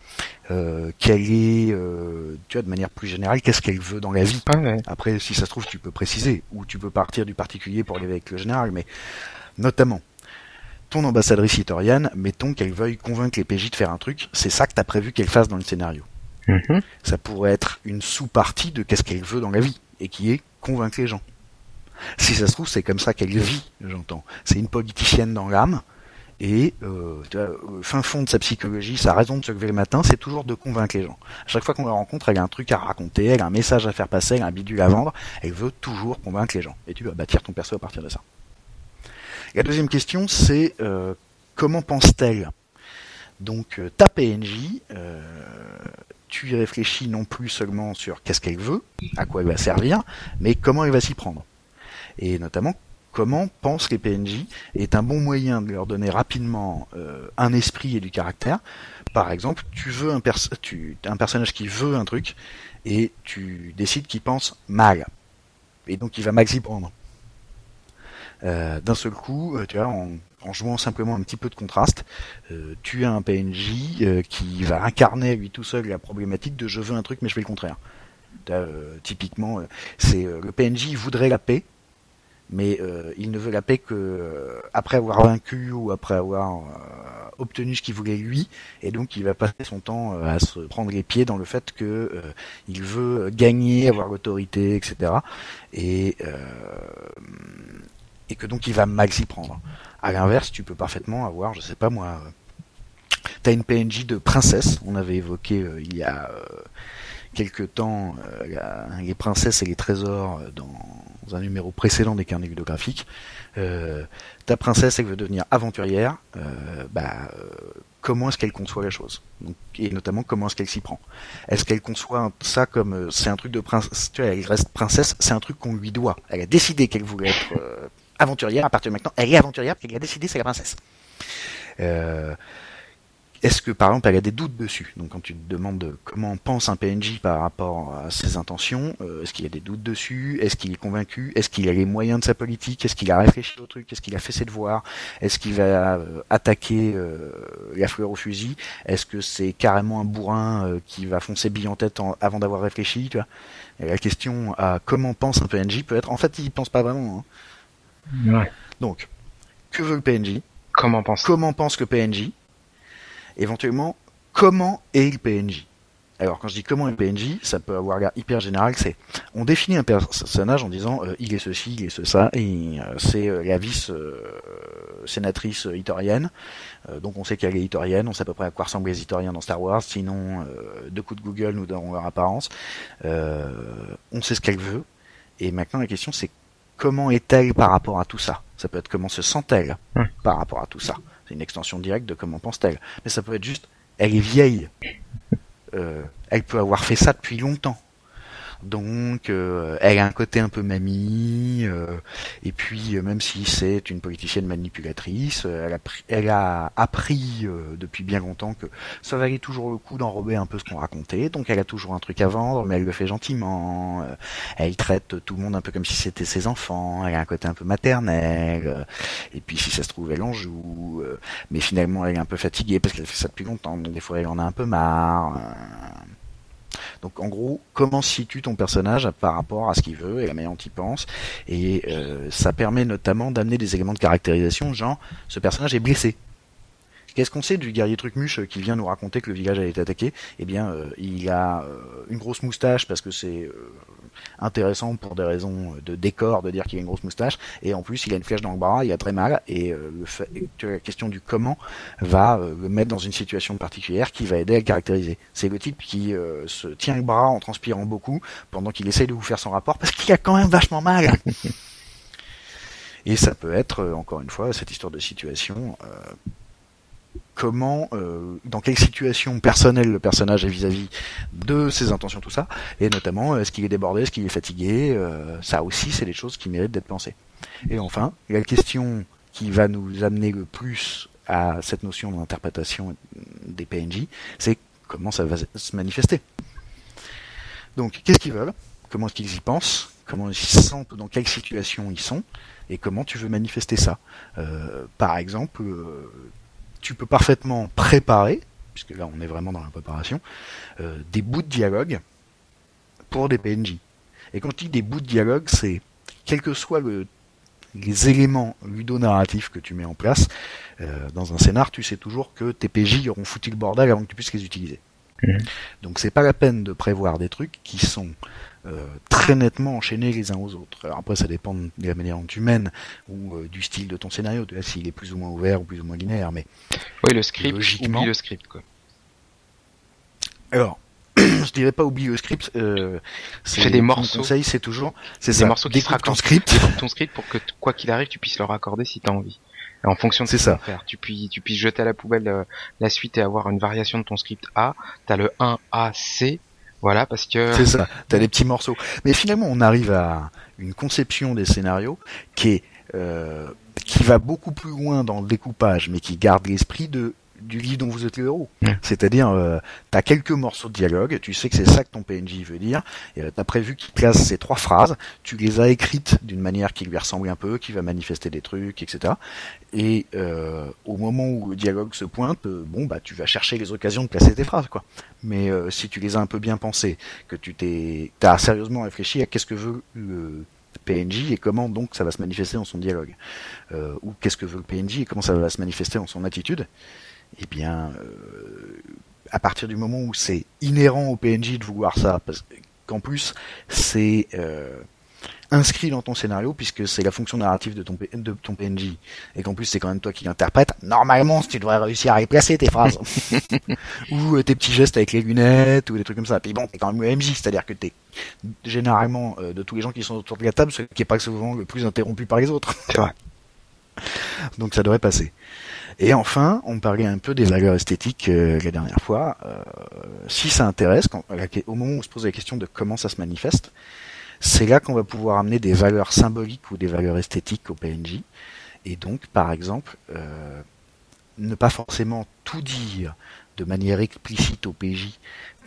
Euh, Quel est, euh, tu vois, de manière plus générale, qu'est-ce qu'elle veut dans la vie? Après, si ça se trouve, tu peux préciser ou tu peux partir du particulier pour aller avec le général, mais notamment ton ambassadrice citoyenne, mettons qu'elle veuille convaincre les PJ de faire un truc, c'est ça que tu as prévu qu'elle fasse dans le scénario. Mhm. Ça pourrait être une sous-partie de qu'est-ce qu'elle veut dans la vie, et qui est convaincre les gens. Si ça se trouve, c'est comme ça qu'elle vit, j'entends. C'est une politicienne dans l'âme, et euh, fin fond de sa psychologie, sa raison de se lever le matin, c'est toujours de convaincre les gens. À chaque fois qu'on la rencontre, elle a un truc à raconter, elle a un message à faire passer, elle a un bidule à vendre, elle veut toujours convaincre les gens. Et tu vas bâtir ton perso à partir de ça. La deuxième question, c'est euh, comment pense-t-elle? Donc euh, ta PNJ, euh, tu y réfléchis non plus seulement sur qu'est-ce qu'elle veut, à quoi elle va servir, mais comment elle va s'y prendre. Et notamment, comment pense les PNJ est un bon moyen de leur donner rapidement euh, un esprit et du caractère. Par exemple, tu veux un personnage qui veut un truc et tu décides qu'il pense mal. Et donc il va mal s'y prendre. Euh, d'un seul coup, euh, tu vois, en, en jouant simplement un petit peu de contraste, euh, tu as un PNJ euh, qui va incarner lui tout seul la problématique de je veux un truc mais je fais le contraire. Euh, typiquement, c'est le PNJ voudrait la paix, mais euh, il ne veut la paix que euh, après avoir vaincu ou après avoir obtenu ce qu'il voulait lui, et donc il va passer son temps à se prendre les pieds dans le fait que il veut gagner, avoir l'autorité, etc. Et et que donc il va mal s'y prendre. À l'inverse, tu peux parfaitement avoir, je sais pas moi, t'as une PNJ de princesse, on avait évoqué il y a quelque temps les princesses et les trésors dans un numéro précédent des carnets ludographiques, euh, ta princesse elle veut devenir aventurière, euh, bah, euh, comment est-ce qu'elle conçoit la chose? Et notamment comment est-ce qu'elle s'y prend? Est-ce qu'elle conçoit ça comme c'est un truc de princesse Tu vois, elle reste princesse, c'est un truc qu'on lui doit. Elle a décidé qu'elle voulait être aventurière. À partir de maintenant, elle est aventurière parce qu'elle a décidé c'est la princesse. Euh, est-ce que par exemple elle a des doutes dessus? Donc quand tu te demandes comment pense un PNJ par rapport à ses intentions, euh, est-ce qu'il a des doutes dessus? Est-ce qu'il est convaincu? Est-ce qu'il a les moyens de sa politique? Est-ce qu'il a réfléchi au truc? Est-ce qu'il a fait ses devoirs? Est-ce qu'il va euh, attaquer la fleur au fusil? Est-ce que c'est carrément un bourrin qui va foncer bille en tête avant d'avoir réfléchi? La question à comment pense un PNJ peut être en fait il pense pas vraiment.
Hein. Ouais.
Donc que veut le PNJ
Comment pense
Comment pense le PNJ éventuellement, comment est le PNJ alors quand je dis comment est le PNJ, ça peut avoir l'air hyper général, c'est on définit un personnage en disant euh, il est ceci, il est ce ça, et euh, c'est euh, la vice sénatrice itorienne, donc on sait qu'elle est itorienne, on sait à peu près à quoi ressemblent les itoriens dans Star Wars, sinon deux coups de Google nous donneront leur apparence, on sait ce qu'elle veut, et maintenant la question c'est comment est-elle par rapport à tout ça? Ça peut être comment se sent-elle par rapport à tout ça c'est une extension directe de comment pense-t-elle. Mais ça peut être juste, elle est vieille. Euh, elle peut avoir fait ça depuis longtemps. Donc, euh, elle a un côté un peu mamie, euh, et puis même si c'est une politicienne manipulatrice, elle a, elle a appris depuis bien longtemps que ça valait toujours le coup d'enrober un peu ce qu'on racontait, donc elle a toujours un truc à vendre, mais elle le fait gentiment, elle traite tout le monde un peu comme si c'était ses enfants, elle a un côté un peu maternel, et puis si ça se trouve elle en joue, mais finalement elle est un peu fatiguée parce qu'elle fait ça depuis longtemps, donc des fois elle en a un peu marre. Donc en gros, comment situe ton personnage par rapport à ce qu'il veut et la manière dont il pense? Et euh, ça permet notamment d'amener des éléments de caractérisation, genre ce personnage est blessé. Qu'est-ce qu'on sait du guerrier Trucmuche qui vient nous raconter que le village a été attaqué? Eh bien, euh, il a euh, une grosse moustache parce que c'est intéressant pour des raisons de décor de dire qu'il a une grosse moustache et en plus il a une flèche dans le bras, il a très mal et euh, la question du comment va euh, le mettre dans une situation particulière qui va aider à le caractériser. C'est le type qui euh, se tient le bras en transpirant beaucoup pendant qu'il essaye de vous faire son rapport parce qu'il a quand même vachement mal. et ça peut être encore une fois cette histoire de situation comment, euh, dans quelle situation personnelle le personnage est vis-à-vis de ses intentions, tout ça, et notamment est-ce qu'il est débordé, est-ce qu'il est fatigué, euh, ça aussi c'est des choses qui méritent d'être pensées. Et enfin, la question qui va nous amener le plus à cette notion d'interprétation des PNJ, c'est comment ça va se manifester. Donc, qu'est-ce qu'ils veulent Comment est-ce qu'ils y pensent Comment ils se sentent Dans quelle situation ils sont Et comment tu veux manifester ça euh, Par exemple, tu peux parfaitement préparer, puisque là on est vraiment dans la préparation, euh, des bouts de dialogue pour des PNJ. Et quand je dis des bouts de dialogue, c'est quels que soient les éléments ludonarratifs que tu mets en place, euh, dans un scénar, tu sais toujours que tes PJ auront foutu le bordel avant que tu puisses les utiliser. Mmh. Donc c'est pas la peine de prévoir des trucs qui sont euh, très nettement enchaînés les uns aux autres. Alors après, ça dépend de la manière dont tu mènes ou euh, du style de ton scénario, s'il est plus ou moins ouvert ou plus ou moins linéaire. Mais
oui, le script, logiquement, oublie le script quoi.
Alors, je dirais pas oublie le script. Euh,
c'est des morceaux.
conseil, c'est toujours, c'est
des morceaux qui
se ton script,
ton script pour que quoi qu'il arrive, tu puisses le raccorder si tu as envie. Et en fonction de ce que ça. faire, tu puisses, tu puisses jeter à la poubelle euh, la suite et avoir une variation de ton script A. T'as le 1 A C voilà, parce que.
C'est ça, t'as des petits morceaux. Mais finalement, on arrive à une conception des scénarios qui est. Euh, qui va beaucoup plus loin dans le découpage, mais qui garde l'esprit de du livre dont vous êtes le héros. C'est-à-dire, euh, tu as quelques morceaux de dialogue, tu sais que c'est ça que ton PNJ veut dire, et euh, tu as prévu qu'il place ces trois phrases, tu les as écrites d'une manière qui lui ressemble un peu, qui va manifester des trucs, etc. Et euh, au moment où le dialogue se pointe, euh, bon bah tu vas chercher les occasions de placer tes phrases, quoi. Mais si tu les as un peu bien pensées, que tu t'es, as sérieusement réfléchi à qu'est-ce que veut le PNJ et comment donc ça va se manifester dans son dialogue. Euh, ou qu'est-ce que veut le PNJ et comment ça va se manifester dans son attitude. Eh bien, euh, à partir du moment où c'est inhérent au PNJ de vouloir ça, parce qu'en plus c'est euh, inscrit dans ton scénario puisque c'est la fonction narrative de ton, de ton PNJ et qu'en plus c'est quand même toi qui l'interprète, normalement tu devrais réussir à y placer tes phrases ou euh, tes petits gestes avec les lunettes ou des trucs comme ça. Puis bon, t'es quand même le MJ, c'est-à-dire que t'es généralement euh, de tous les gens qui sont autour de la table, ce qui est pas souvent le plus interrompu par les autres. Donc ça devrait passer. Et enfin, on parlait un peu des valeurs esthétiques euh, la dernière fois. Euh, si ça intéresse, quand, au moment où on se pose la question de comment ça se manifeste, c'est là qu'on va pouvoir amener des valeurs symboliques ou des valeurs esthétiques au PNJ. Et donc, par exemple, euh, ne pas forcément tout dire de manière explicite au PJ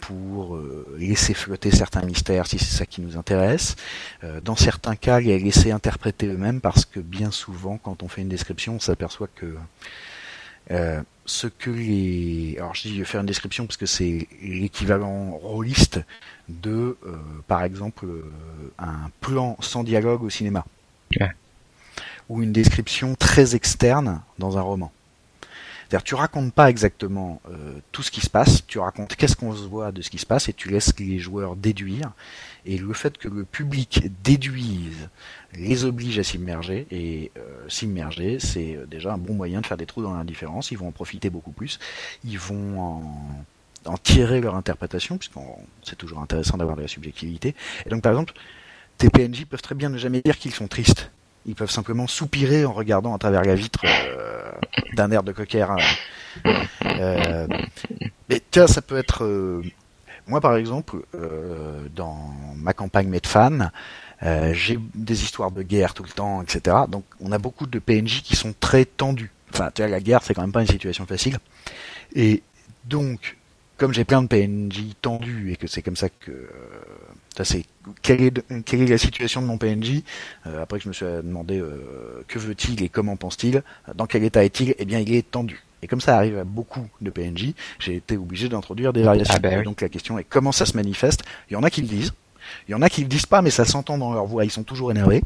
pour euh, laisser flotter certains mystères si c'est ça qui nous intéresse. Euh, dans certains cas, les laisser interpréter eux-mêmes parce que bien souvent, quand on fait une description, on s'aperçoit que euh, ce que les... Alors je dis faire une description parce que c'est l'équivalent rôliste de, euh, par exemple, euh, un plan sans dialogue au cinéma.
Ouais.
Ou une description très externe dans un roman. C'est-à-dire tu racontes pas exactement euh, tout ce qui se passe, tu racontes qu'est-ce qu'on se voit de ce qui se passe et tu laisses les joueurs déduire. Et le fait que le public déduise les oblige à s'immerger et euh, s'immerger, c'est euh, déjà un bon moyen de faire des trous dans l'indifférence. Ils vont en profiter beaucoup plus. Ils vont en, en tirer leur interprétation, puisque c'est toujours intéressant d'avoir de la subjectivité. Et donc par exemple, tes PNJ peuvent très bien ne jamais dire qu'ils sont tristes. Ils peuvent simplement soupirer en regardant à travers la vitre euh, d'un air de cocker. Euh, mais tiens, ça peut être... Euh, moi, par exemple, euh, dans ma campagne Medfan, j'ai des histoires de guerre tout le temps, etc. Donc, on a beaucoup de PNJ qui sont très tendus. Enfin, tu vois, la guerre, c'est quand même pas une situation facile. Et donc, comme j'ai plein de PNJ tendus et que c'est comme ça que ça c'est quelle est, quelle est la situation de mon PNJ euh, après que je me suis demandé euh, que veut-il et comment pense-t-il dans quel état est-il eh bien il est tendu. Et comme ça arrive à beaucoup de PNJ j'ai été obligé d'introduire des variations.
Ah ben oui.
donc la question est comment ça se manifeste? Il y en a qui le disent. Il y en a qui le disent pas mais ça s'entend dans leur voix. Ils sont toujours énervés.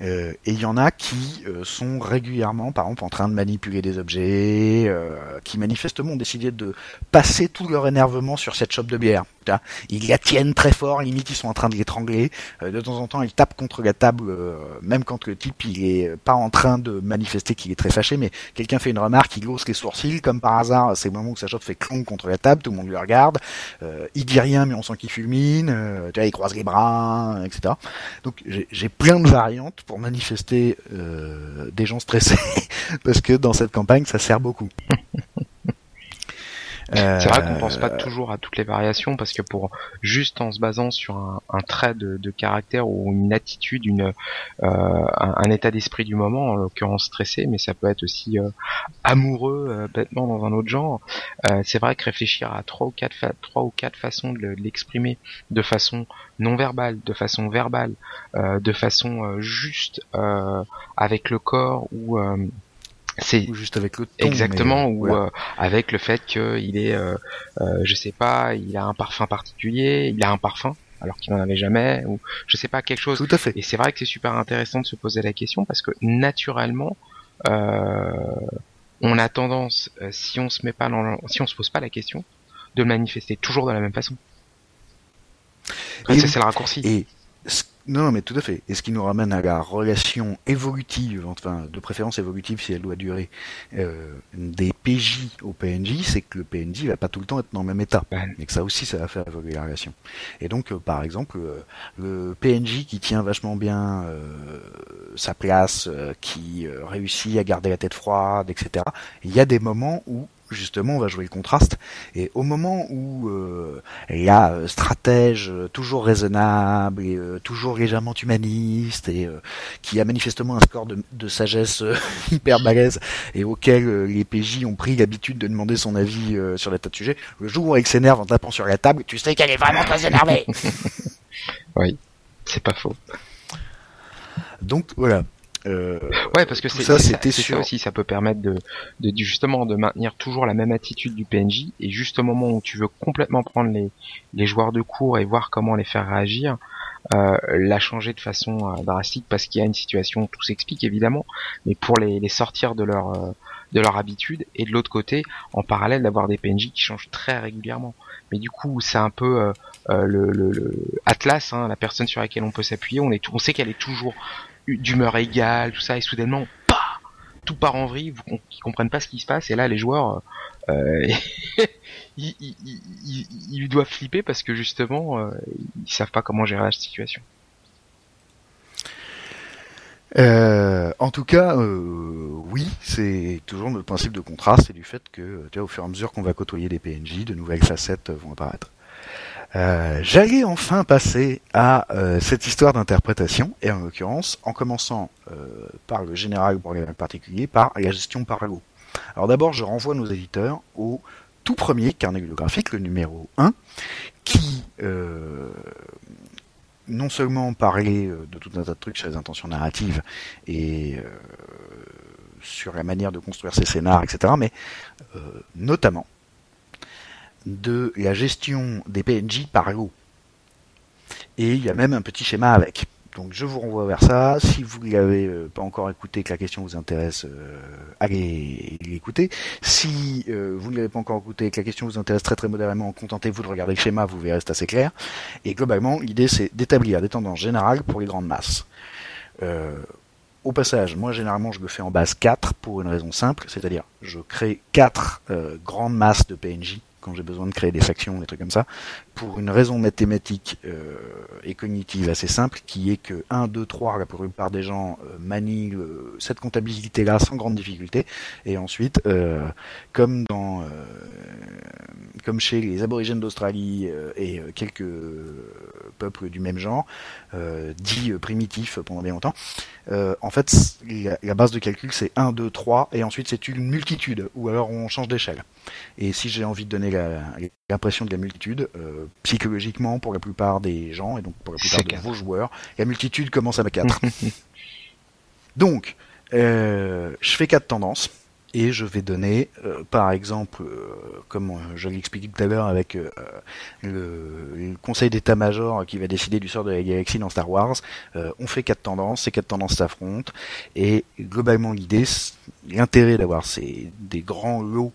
Euh, et il y en a qui euh, sont régulièrement, par exemple, en train de manipuler des objets, euh, qui manifestement ont décidé de passer tout leur énervement sur cette chope de bière. Putain, Ils la tiennent très fort, limite ils sont en train de l'étrangler. Euh, de temps en temps, ils tapent contre la table, euh, même quand le type il est pas en train de manifester qu'il est très fâché, mais quelqu'un fait une remarque, il hausse les sourcils, comme par hasard, c'est le moment où sa chope fait clonk contre la table, tout le monde le regarde. Euh, il dit rien, mais on sent qu'il fulmine. Tu vois, il croise les bras, etc. Donc j'ai plein de variantes pour manifester euh, des gens stressés parce que dans cette campagne ça sert beaucoup.
C'est vrai qu'on
Euh,
pense pas toujours à toutes les variations parce que pour juste en se basant sur un, un trait de, de caractère ou une attitude, une, euh, un, un état d'esprit du moment, en l'occurrence stressé, mais ça peut être aussi euh, amoureux, euh, bêtement dans un autre genre. Euh, c'est vrai que réfléchir à trois ou quatre trois ou quatre façons de le- de l'exprimer de façon non verbale, de façon verbale, euh, de façon euh, juste euh, avec le corps ou euh, c'est
ou juste avec le ton.
Exactement,
mais,
ou euh, avec le fait qu'il est, euh, euh, je sais pas, il a un parfum particulier, il a un parfum alors qu'il n'en avait jamais, ou je sais pas quelque chose.
Tout à fait.
Et c'est vrai que c'est super intéressant de se poser la question parce que naturellement, euh, on a tendance, euh, si on se met pas dans, si on se pose pas la question, de le manifester toujours de la même façon.
Et
c'est le raccourci.
Et non, mais tout à fait. Et ce qui nous ramène à la relation évolutive, enfin de préférence évolutive si elle doit durer, euh, des PJ au PNJ, c'est que le PNJ va pas tout le temps être dans le même état. Mais que ça aussi, ça va faire évoluer la relation. Et donc, euh, par exemple, euh, le PNJ qui tient vachement bien euh, sa place, euh, qui réussit à garder la tête froide, etc. Il y a des moments où justement on va jouer le contraste et au moment où euh, la euh, stratège euh, toujours raisonnable et euh, toujours légèrement humaniste et euh, qui a manifestement un score de, de sagesse hyper balèze et auquel les PJ ont pris l'habitude de demander son avis sur les tas de sujets, le jour où elle s'énerve en tapant sur la table, tu sais qu'elle est vraiment très énervée.
c'est pas faux.
Donc voilà. Euh,
Ouais, parce que c'est
ça,
c'est
c'était
c'est ça
sûr.
aussi, ça peut permettre de, de, justement de maintenir toujours la même attitude du PNJ et juste au moment où tu veux complètement prendre les, les joueurs de cours et voir comment les faire réagir, la changer de façon drastique parce qu'il y a une situation, tout s'explique évidemment, mais pour les, les sortir de leur de leur habitude et de l'autre côté en parallèle d'avoir des PNJ qui changent très régulièrement. Mais du coup c'est un peu le, le, Atlas hein, la personne sur laquelle on peut s'appuyer on est on sait qu'elle est toujours d'humeur égale tout ça et soudainement tout part en vrille, vous, qui comprennent pas ce qui se passe, et là les joueurs, euh, ils, ils, doivent flipper parce que justement, euh, ils savent pas comment gérer la situation.
Euh, en tout cas, oui, c'est toujours le principe de contraste, c'est du fait que, tu vois, au fur et à mesure qu'on va côtoyer des PNJ, de nouvelles facettes vont apparaître. Euh, j'allais enfin passer à euh, cette histoire d'interprétation, et en l'occurrence, en commençant euh, par le général pour les particulier, par la gestion par. Alors d'abord, je renvoie nos éditeurs au tout premier carnet bibliographique, le numéro 1, qui non seulement parlait de tout un tas de trucs sur les intentions narratives et sur la manière de construire ses scénars, etc., mais notamment de la gestion des PNJ par l'eau. Et il y a même un petit schéma avec. Donc je vous renvoie vers ça. Si vous ne l'avez euh, pas encore écouté, que la question vous intéresse, euh, allez l'écouter. Si euh, vous ne l'avez pas encore écouté, que la question vous intéresse très très modérément, contentez-vous de regarder le schéma, vous verrez c'est assez clair. Et globalement, l'idée c'est d'établir des tendances générales pour les grandes masses. au passage, moi généralement je le fais en base 4 pour une raison simple, c'est-à-dire je crée 4 grandes masses de PNJ quand j'ai besoin de créer des factions, des trucs comme ça, pour une raison mathématique euh, et cognitive assez simple, qui est que 1, 2, 3, la plupart des gens euh, manient euh, cette comptabilité-là sans grande difficulté, et ensuite, comme dans, comme chez les aborigènes d'Australie et quelques peuples du même genre, dits primitifs pendant bien longtemps, en fait, la, base de calcul c'est 1, 2, 3, et ensuite c'est une multitude, ou alors on change d'échelle. Et si j'ai envie de donner l'impression de la multitude, euh, psychologiquement, pour la plupart des gens, et donc pour la plupart de vos joueurs, la multitude commence à 4. donc, euh, je fais quatre tendances. Et je vais donner, euh, par exemple, comme je l'ai expliqué tout à l'heure avec le, conseil d'état-major qui va décider du sort de la galaxie dans Star Wars, on fait quatre tendances, ces quatre tendances s'affrontent, et globalement l'idée, l'intérêt d'avoir ces des grands lots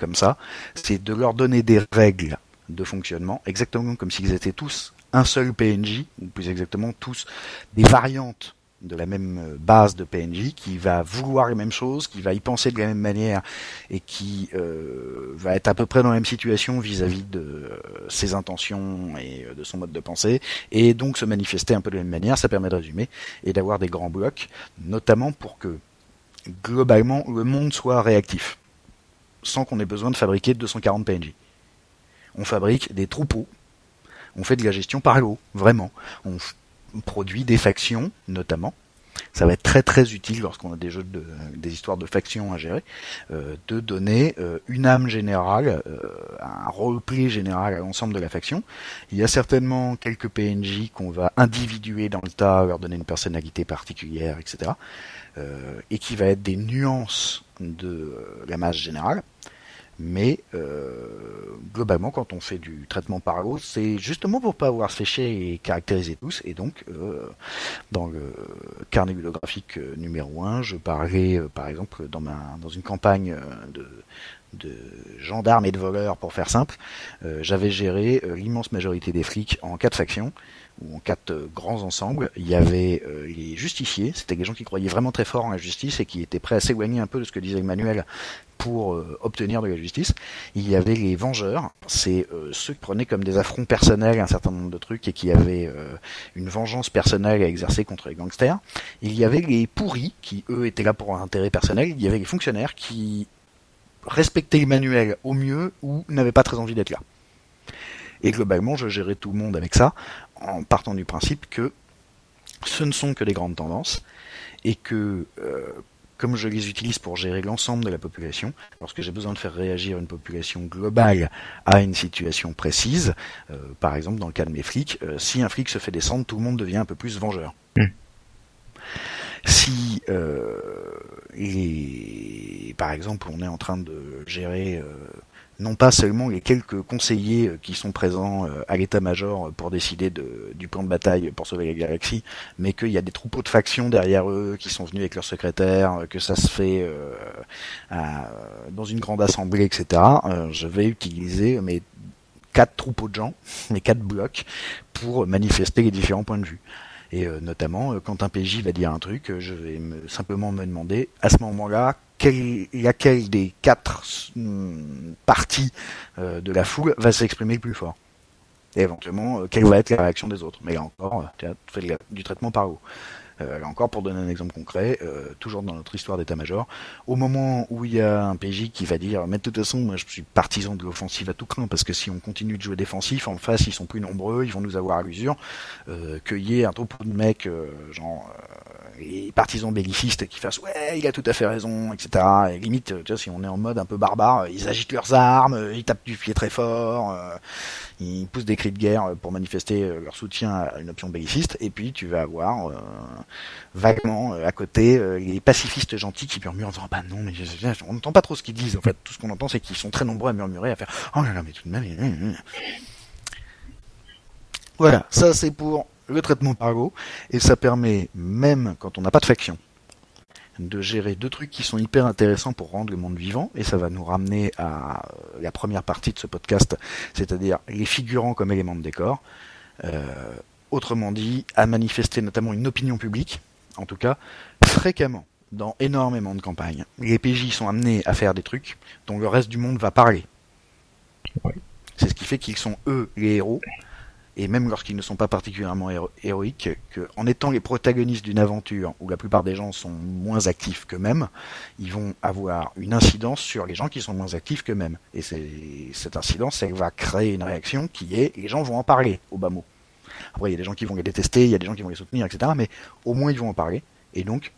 comme ça, c'est de leur donner des règles de fonctionnement, exactement comme s'ils étaient tous un seul PNJ, ou plus exactement tous des variantes de la même euh, base de PNJ qui va vouloir les mêmes choses, qui va y penser de la même manière et qui euh, va être à peu près dans la même situation vis-à-vis de euh, ses intentions et de son mode de pensée et donc se manifester un peu de la même manière, ça permet de résumer et d'avoir des grands blocs, notamment pour que globalement le monde soit réactif sans qu'on ait besoin de fabriquer 240 PNJ. On fabrique des troupeaux, on fait de la gestion par l'eau, vraiment. Produit des factions, notamment. Ça va être très très utile lorsqu'on a des jeux de, des histoires de factions à gérer, euh, de donner euh, une âme générale, euh, un roleplay général à l'ensemble de la faction. Il y a certainement quelques PNJ qu'on va individuer dans le tas, leur donner une personnalité particulière, etc. et qui va être des nuances de la masse générale. Mais euh, globalement, quand on fait du traitement par l'eau, c'est justement pour pas avoir séché et caractériser tous. Et donc, euh, dans le carnet bibliographique euh, numéro 1, je parlais, par exemple, dans, ma, dans une campagne de, de gendarmes et de voleurs, pour faire simple, j'avais géré l'immense majorité des flics en quatre factions ou en quatre grands ensembles. Il y avait les justiciers, c'était des gens qui croyaient vraiment très fort en la justice et qui étaient prêts à s'éloigner un peu de ce que disait Emmanuel pour euh, obtenir de la justice. Il y avait les vengeurs, c'est euh, ceux qui prenaient comme des affronts personnels un certain nombre de trucs et qui avaient euh, une vengeance personnelle à exercer contre les gangsters. Il y avait les pourris, qui eux étaient là pour un intérêt personnel. Il y avait les fonctionnaires qui respectaient les manuels au mieux ou n'avaient pas très envie d'être là. Et globalement, je gérais tout le monde avec ça, en partant du principe que ce ne sont que des grandes tendances, et que comme je les utilise pour gérer l'ensemble de la population, lorsque j'ai besoin de faire réagir une population globale à une situation précise, euh, par exemple dans le cas de mes flics, euh, si un flic se fait descendre, tout le monde devient un peu plus vengeur. Hmm. Si euh, par exemple on est en train de gérer non pas seulement les quelques conseillers euh, qui sont présents euh, à l'état-major pour décider de, du plan de bataille pour sauver la galaxie, mais qu'il y a des troupeaux de factions derrière eux qui sont venus avec leurs secrétaires, que ça se fait dans une grande assemblée, etc. je vais utiliser mes quatre troupeaux de gens, mes quatre blocs, pour manifester les différents points de vue. Et notamment, quand un PJ va dire un truc, je vais me, simplement me demander, à ce moment-là, laquelle des quatre hmm, parties euh, de la foule va s'exprimer le plus fort? Et éventuellement, euh, quelle va être la réaction des autres. Mais là encore, tu fais du traitement par haut. Euh, encore, pour donner un exemple concret, toujours dans notre histoire d'état-major, au moment où il y a un PJ qui va dire, mais de toute façon, moi je suis partisan de l'offensive à tout craint, parce que si on continue de jouer défensif, en face ils sont plus nombreux, ils vont nous avoir à l'usure, qu'il y ait un troupeau de mecs, genre les partisans bellicistes qui fassent ouais il a tout à fait raison etc et limite tu vois si on est en mode un peu barbare ils agitent leurs armes ils tapent du pied très fort euh, ils poussent des cris de guerre pour manifester leur soutien à une option belliciste. Et puis tu vas avoir euh, vaguement euh, à côté les pacifistes gentils qui murmurent en disant bah non mais on n'entend pas trop ce qu'ils disent en fait. Tout ce qu'on entend c'est qu'ils sont très nombreux à murmurer à faire oh là là mais tout de même voilà ça c'est pour le traitement par go, et ça permet, même quand on n'a pas de faction, de gérer deux trucs qui sont hyper intéressants pour rendre le monde vivant, et ça va nous ramener à la première partie de ce podcast, c'est-à-dire les figurants comme éléments de décor. Euh, autrement dit, à manifester notamment une opinion publique, en tout cas, fréquemment, dans énormément de campagnes. Les PJ sont amenés à faire des trucs dont le reste du monde va parler. C'est ce qui fait qu'ils sont eux les héros, et même lorsqu'ils ne sont pas particulièrement héroïques, qu'en étant les protagonistes d'une aventure où la plupart des gens sont moins actifs qu'eux-mêmes, ils vont avoir une incidence sur les gens qui sont moins actifs qu'eux-mêmes. Et cette incidence, elle va créer une réaction qui est les gens vont en parler, au bas mot. Après, il y a des gens qui vont les détester, il y a des gens qui vont les soutenir, etc. Mais au moins, ils vont en parler. Et donc,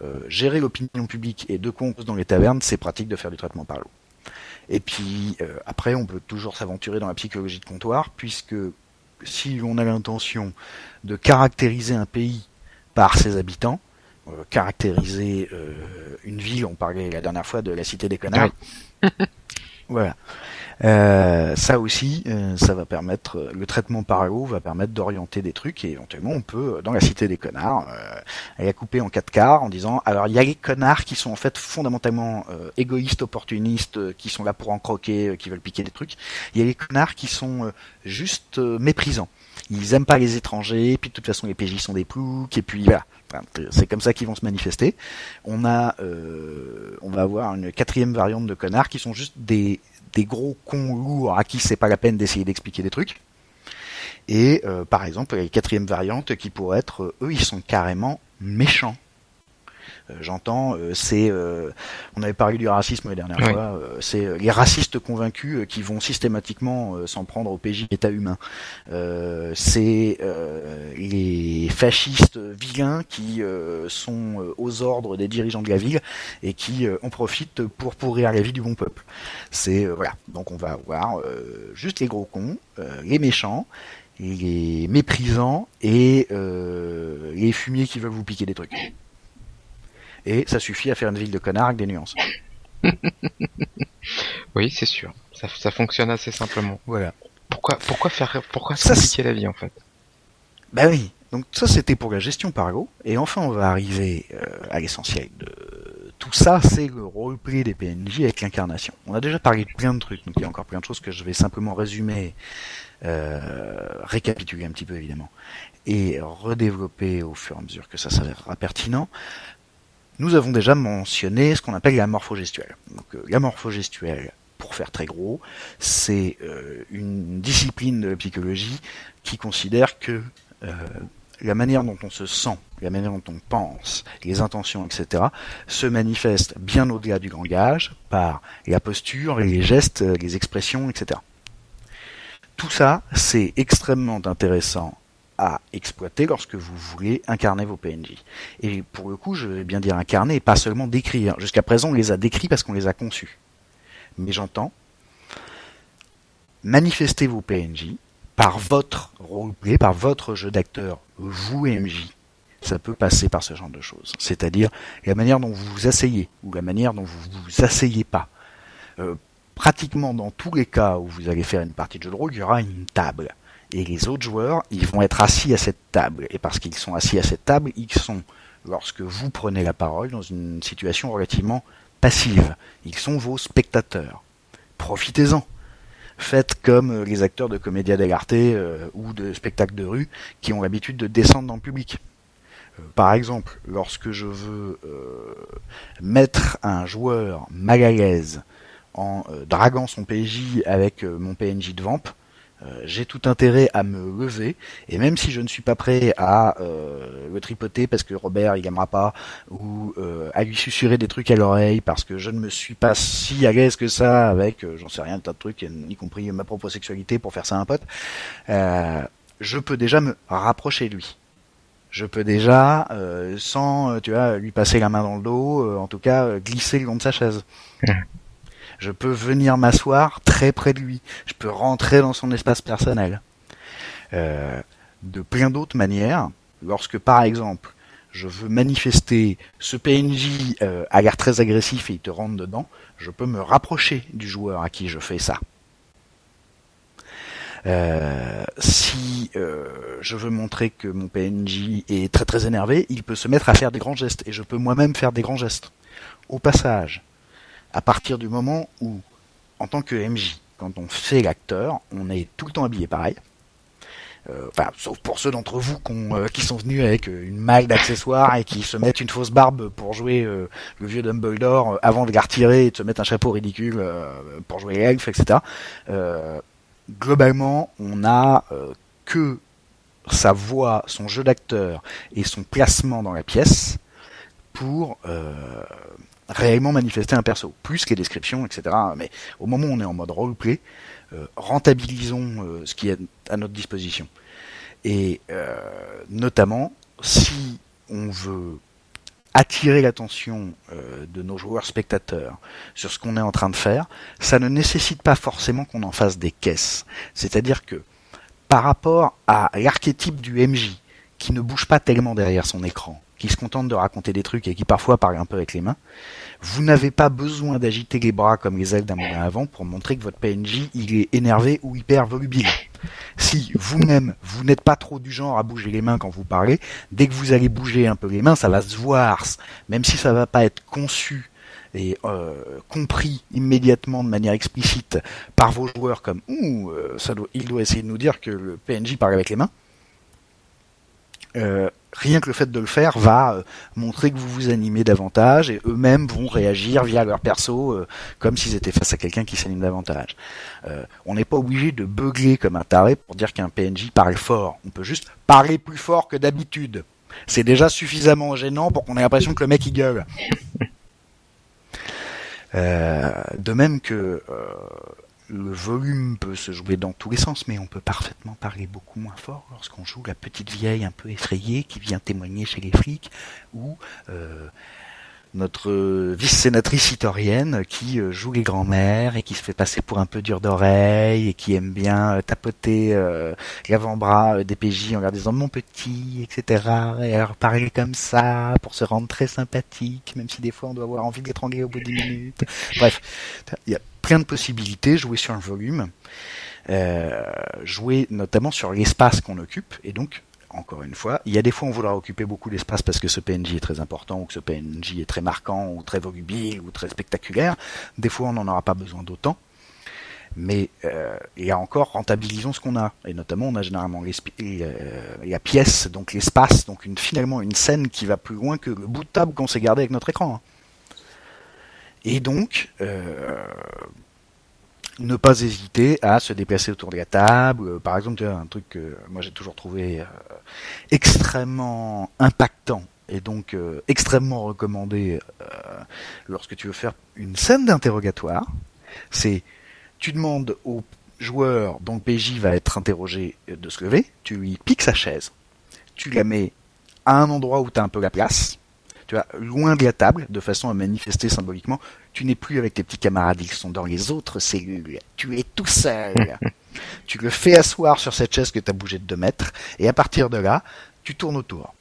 euh, gérer l'opinion publique et de cause dans les tavernes, c'est pratique de faire du traitement par l'eau. Et puis, euh, après, on peut toujours s'aventurer dans la psychologie de comptoir, puisque si on a l'intention de caractériser un pays par ses habitants, euh, caractériser euh, une ville, on parlait la dernière fois de la cité des connards. voilà. Euh, ça aussi, euh, ça va permettre, le traitement par eau va permettre d'orienter des trucs et éventuellement on peut, dans la cité des connards, euh, la couper en quatre quarts en disant, alors il y a les connards qui sont en fait fondamentalement égoïstes, opportunistes, qui sont là pour en croquer, qui veulent piquer des trucs. Il y a les connards qui sont juste méprisants. Ils aiment pas les étrangers, puis de toute façon les PJ sont des ploucs, et puis voilà. C'est comme ça qu'ils vont se manifester. On a, on va avoir une quatrième variante de connards qui sont juste des des gros cons lourds à qui c'est pas la peine d'essayer d'expliquer des trucs. Et euh, par exemple, la quatrième variante qui pourrait être, euh, eux, ils sont carrément méchants. Euh, j'entends, euh, c'est, euh, on avait parlé du racisme la dernière fois, c'est les racistes convaincus qui vont systématiquement s'en prendre au PJ état humain. c'est les fascistes vilains qui sont aux ordres des dirigeants de la ville et qui en profitent pour pourrir la vie du bon peuple. C'est voilà, donc on va avoir juste les gros cons, les méchants les méprisants et les fumiers qui veulent vous piquer des trucs et ça suffit à faire une ville de connards avec des nuances.
oui, c'est sûr. Ça, fonctionne assez simplement.
Voilà.
Pourquoi, pourquoi faire, pourquoi se compliquer la vie en fait?
Bah oui. Donc ça c'était pour la gestion par go. Et enfin on va arriver euh, à l'essentiel de tout ça, c'est le roleplay des PNJ avec l'incarnation. On a déjà parlé de plein de trucs, donc il y a encore plein de choses que je vais simplement résumer, euh, récapituler un petit peu évidemment, et redévelopper au fur et à mesure que ça s'avérera pertinent. Nous avons déjà mentionné ce qu'on appelle la morphogestuelle. Donc, euh, la morphogestuelle, pour faire très gros, c'est euh, une discipline de la psychologie qui considère que euh, la manière dont on se sent, la manière dont on pense, les intentions, etc., se manifestent bien au-delà du langage par la posture, les gestes, les expressions, etc. Tout ça, c'est extrêmement intéressant à exploiter lorsque vous voulez incarner vos PNJ. Et pour le coup, je vais bien dire incarner et pas seulement décrire. Jusqu'à présent, on les a décrits parce qu'on les a conçus. Mais j'entends manifester vos PNJ par votre roleplay, par votre jeu d'acteur, vous MJ. Ça peut passer par ce genre de choses. C'est-à-dire la manière dont vous vous asseyez ou la manière dont vous vous asseyez pas. Euh, pratiquement dans tous les cas où vous allez faire une partie de jeu de rôle, il y aura une table. Et les autres joueurs, ils vont être assis à cette table. Et parce qu'ils sont assis à cette table, ils sont, lorsque vous prenez la parole, dans une situation relativement passive. Ils sont vos spectateurs. Profitez-en. Faites comme les acteurs de comédia dell'arte euh, ou de spectacles de rue qui ont l'habitude de descendre dans le public. Euh, par exemple, lorsque je veux euh, mettre un joueur mal à l'aise en draguant son PJ avec mon PNJ de Vamp, euh, j'ai tout intérêt à me lever et même si je ne suis pas prêt à euh, le tripoter parce que Robert il aimera pas ou euh, à lui susurrer des trucs à l'oreille parce que je ne me suis pas si à l'aise que ça avec j'en sais rien un tas de trucs y compris ma propre sexualité pour faire ça à un pote je peux déjà me rapprocher de lui. Je peux déjà sans tu vois lui passer la main dans le dos en tout cas glisser le long de sa chaise je peux venir m'asseoir très près de lui, je peux rentrer dans son espace personnel. Euh, de plein d'autres manières, lorsque par exemple je veux manifester ce PNJ euh, a l'air très agressif et il te rentre dedans, je peux me rapprocher du joueur à qui je fais ça. Euh, si je veux montrer que mon PNJ est très très énervé, il peut se mettre à faire des grands gestes et je peux moi-même faire des grands gestes. Au passage, à partir du moment où, en tant que MJ, quand on fait l'acteur, on est tout le temps habillé pareil. Euh, enfin, sauf pour ceux d'entre vous euh, qui sont venus avec euh, une malle d'accessoires et qui se mettent une fausse barbe pour jouer le vieux Dumbledore avant de la retirer et de se mettre un chapeau ridicule pour jouer l'elfe, etc. globalement, on a que sa voix, son jeu d'acteur et son placement dans la pièce pour réellement manifester un perso, plus que les descriptions, etc. Mais au moment où on est en mode roleplay, euh, rentabilisons euh, ce qui est à notre disposition. Et euh, notamment, si on veut attirer l'attention de nos joueurs spectateurs sur ce qu'on est en train de faire, ça ne nécessite pas forcément qu'on en fasse des caisses. C'est-à-dire que par rapport à l'archétype du MJ, qui ne bouge pas tellement derrière son écran, qui se contente de raconter des trucs et qui parfois parle un peu avec les mains, vous n'avez pas besoin d'agiter les bras comme les ailes d'un moulin avant pour montrer que votre PNJ il est énervé ou hyper volubile. Si vous-même vous n'êtes pas trop du genre à bouger les mains quand vous parlez, dès que vous allez bouger un peu les mains, ça va se voir, même si ça va pas être conçu et euh, compris immédiatement de manière explicite par vos joueurs comme ouh, euh, ça doit, il doit essayer de nous dire que le PNJ parle avec les mains. Euh, rien que le fait de le faire va euh, montrer que vous vous animez davantage et eux-mêmes vont réagir via leur perso euh, comme s'ils étaient face à quelqu'un qui s'anime davantage. on n'est pas obligé de beugler comme un taré pour dire qu'un PNJ parle fort. On peut juste parler plus fort que d'habitude. C'est déjà suffisamment gênant pour qu'on ait l'impression que le mec il gueule. de même que le volume peut se jouer dans tous les sens, mais on peut parfaitement parler beaucoup moins fort lorsqu'on joue la petite vieille un peu effrayée qui vient témoigner chez les flics, ou euh, notre vice-sénatrice itorienne qui euh, joue les grands-mères et qui se fait passer pour un peu dur d'oreille et qui aime bien euh, tapoter euh, l'avant-bras des PJ en leur disant mon petit, etc. Et alors parler comme ça pour se rendre très sympathique, même si des fois on doit avoir envie d'étrangler au bout d'une minute. Bref, il y a plein de possibilités, jouer sur un volume, jouer notamment sur l'espace qu'on occupe et donc encore une fois. Il y a des fois on voudra occuper beaucoup d'espace parce que ce PNJ est très important ou que ce PNJ est très marquant ou très volubile ou très spectaculaire. Des fois on n'en aura pas besoin d'autant. Mais euh, a encore rentabilisons ce qu'on a et notamment on a généralement euh, la pièce donc l'espace donc finalement une scène qui va plus loin que le bout de table qu'on s'est gardé avec notre écran. Hein. Et donc euh, ne pas hésiter à se déplacer autour de la table. Euh, par exemple, un truc que moi j'ai toujours trouvé euh, extrêmement impactant et donc euh, extrêmement recommandé lorsque tu veux faire une scène d'interrogatoire, c'est tu demandes au joueur dont le PJ va être interrogé de se lever, tu lui piques sa chaise, tu la mets à un endroit où tu as un peu la place, tu vois, loin de la table, de façon à manifester symboliquement, tu n'es plus avec tes petits camarades, ils sont dans les autres cellules. Tu es tout seul. tu le fais asseoir sur cette chaise que tu as bougé de deux mètres, et à partir de là, tu tournes autour.